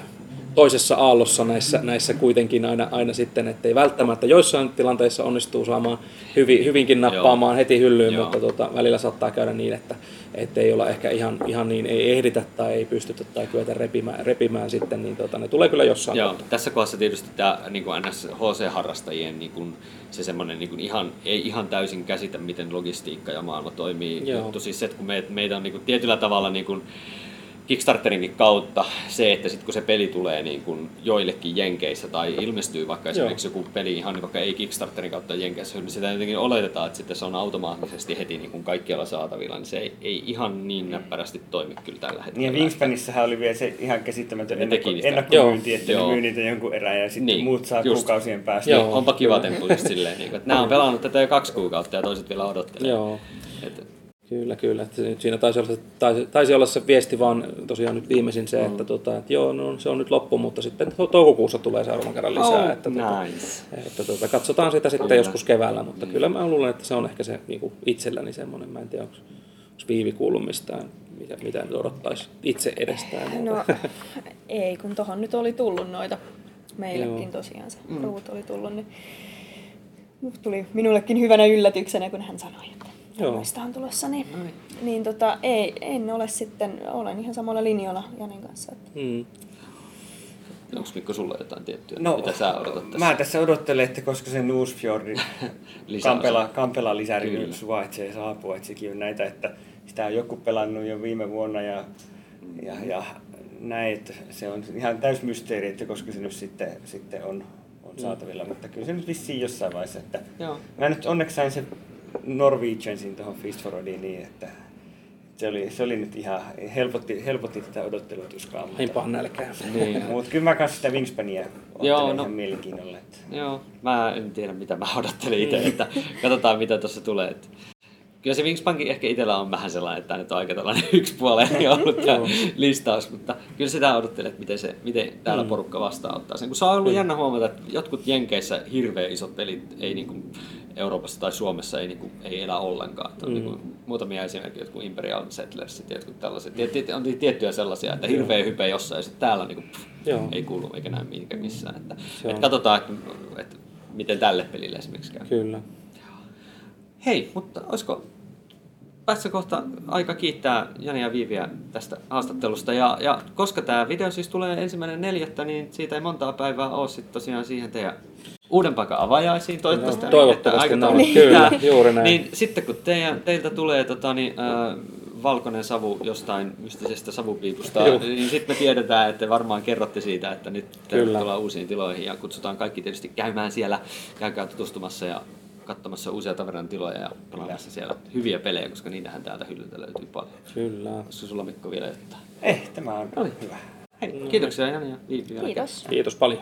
toisessa aallossa näissä, näissä kuitenkin aina, aina sitten, ettei välttämättä joissain tilanteissa onnistuu saamaan hyvin, hyvinkin nappaamaan heti hyllyyn, Joo. mutta tota, välillä saattaa käydä niin, että ei olla ehkä ihan, ihan niin, ei ehditä tai ei pystytä tai kyetä repimään, repimään sitten, niin tota, ne tulee kyllä jossain Joo, kohtaa. tässä kohdassa tietysti tämä niin kuin NS HC-harrastajien niin kuin, se semmoinen niin kuin ihan, ei ihan täysin käsitä, miten logistiikka ja maailma toimii. Joo. Juttu siis se, että kun me, meitä on niin kuin, tietyllä tavalla niin kuin, Kickstarterinkin kautta se, että sitten kun se peli tulee niin kuin joillekin Jenkeissä tai ilmestyy vaikka esimerkiksi joku peli ihan vaikka ei Kickstarterin kautta Jenkeissä, niin sitä jotenkin oletetaan, että sitten se on automaattisesti heti niin kuin kaikkialla saatavilla, niin se ei, ei ihan niin näppärästi toimi kyllä tällä hetkellä. Niin ja Wingspanissahan oli vielä se ihan käsittämätön ennakko, ennakkomyynti, että Joo. ne myy niitä jonkun erään ja sitten Niin, niin, muut saa just. kuukausien päästä. Joo. Joo, onpa kiva temppu just silleen, niin kuin, että nämä on *laughs* pelannut tätä jo kaksi kuukautta ja toiset vielä odottelee. Joo. Et, Kyllä, kyllä. Että nyt siinä taisi olla, se- taisi, taisi olla se viesti vaan tosiaan nyt viimeisin se, että, tota, että joo, no, se on nyt loppu, mutta sitten to- toukokuussa tulee seuraavan kerran lisää. Oh, että, tota, nice. että tota, katsotaan sitä sitten joskus keväällä, mutta kyllä mä luulen, että se on ehkä se niin kuin itselläni semmoinen, mä en tiedä, onko Viivi kuullut mistään, mitä, mitä nyt odottaisi itse edestään. No *laughs* ei, kun tohon nyt oli tullut noita. Meillekin Joo. tosiaan se ruut oli tullut, niin tuli minullekin hyvänä yllätyksenä, kun hän sanoi, että Tämmöistä on tulossa. Niin, niin tota, ei, en ole sitten, olen ihan samalla linjalla Janin kanssa. Että Mm. Onko Mikko sulla jotain tiettyä, No, mitä sä odotat tässä? Mä tässä odottelen, että koska se Newsfjordin Lisäosa. *laughs* Kampela, Kampela lisäri Kyllä. nyt suvaitsee saapua, että sekin on näitä, että sitä on joku pelannut jo viime vuonna ja, ja, ja näin, että se on ihan täys mysteeri, että koska se nyt sitten, sitten on, on saatavilla, mutta kyllä se nyt vissiin jossain vaiheessa, että Joo. mä nyt onneksi sain sen Norwegiansin tuohon Feast for Odin niin, että se oli, se oli nyt ihan, helpotti, helpotti tätä odottelutuskaa. Niin Mutta, pahan nälkää. Niin. *laughs* mutta kyllä mä kanssa sitä Wingspania Joo, no- ihan mielenkiinnolla. Että. Joo, mä en tiedä mitä mä odottelen itse, että katsotaan mitä tuossa tulee. Että Kyllä se Wingspankin ehkä itsellä on vähän sellainen, että tämä nyt on aika tällainen *laughs* yksipuoleinen ollut tämä listaus, mutta kyllä sitä odottelee, että miten, se, miten täällä porukka vastaanottaa sen. Kun se on ollut jännä huomata, että jotkut Jenkeissä hirveän isot pelit ei niin kuin Euroopassa tai Suomessa ei, niin kuin, ei elä ollenkaan. Että on niin kuin, muutamia esimerkkejä, jotkut Imperial Settlersit ja jotkut tällaiset. Tiet- On tiettyjä sellaisia, että hirveä hype jossain ja sitten täällä niin kuin, pff, ei kuulu eikä näy mihinkä missään. Että, että katsotaan, että, että miten tälle pelille esimerkiksi käy. Kyllä. Hei, mutta olisiko tässä kohta aika kiittää Jani ja Viiviä tästä haastattelusta. Ja, ja koska tämä video siis tulee ensimmäinen neljättä, niin siitä ei montaa päivää ole sitten tosiaan siihen teidän uuden paikan avajaisiin. Toivottavasti, No, toivottavasti että aikataulu Kyllä, pitää. juuri näin. Niin sitten kun teidän, teiltä tulee tota, niin, äh, valkoinen savu jostain mystisestä savupiipusta, Joo. niin sitten me tiedetään, että varmaan kerrotte siitä, että nyt Kyllä. tervetuloa uusiin tiloihin ja kutsutaan kaikki tietysti käymään siellä, käykää tutustumassa ja katsomassa uusia tavernan tiloja ja pelaamassa siellä hyviä pelejä, koska niitähän täältä hyllyltä löytyy paljon. Kyllä. Olisiko sulla Mikko vielä jotain? Eh, tämä on Oli. hyvä. Hei, kiitoksia Jani ja Viipi vielä. kiitos. Kiitos paljon.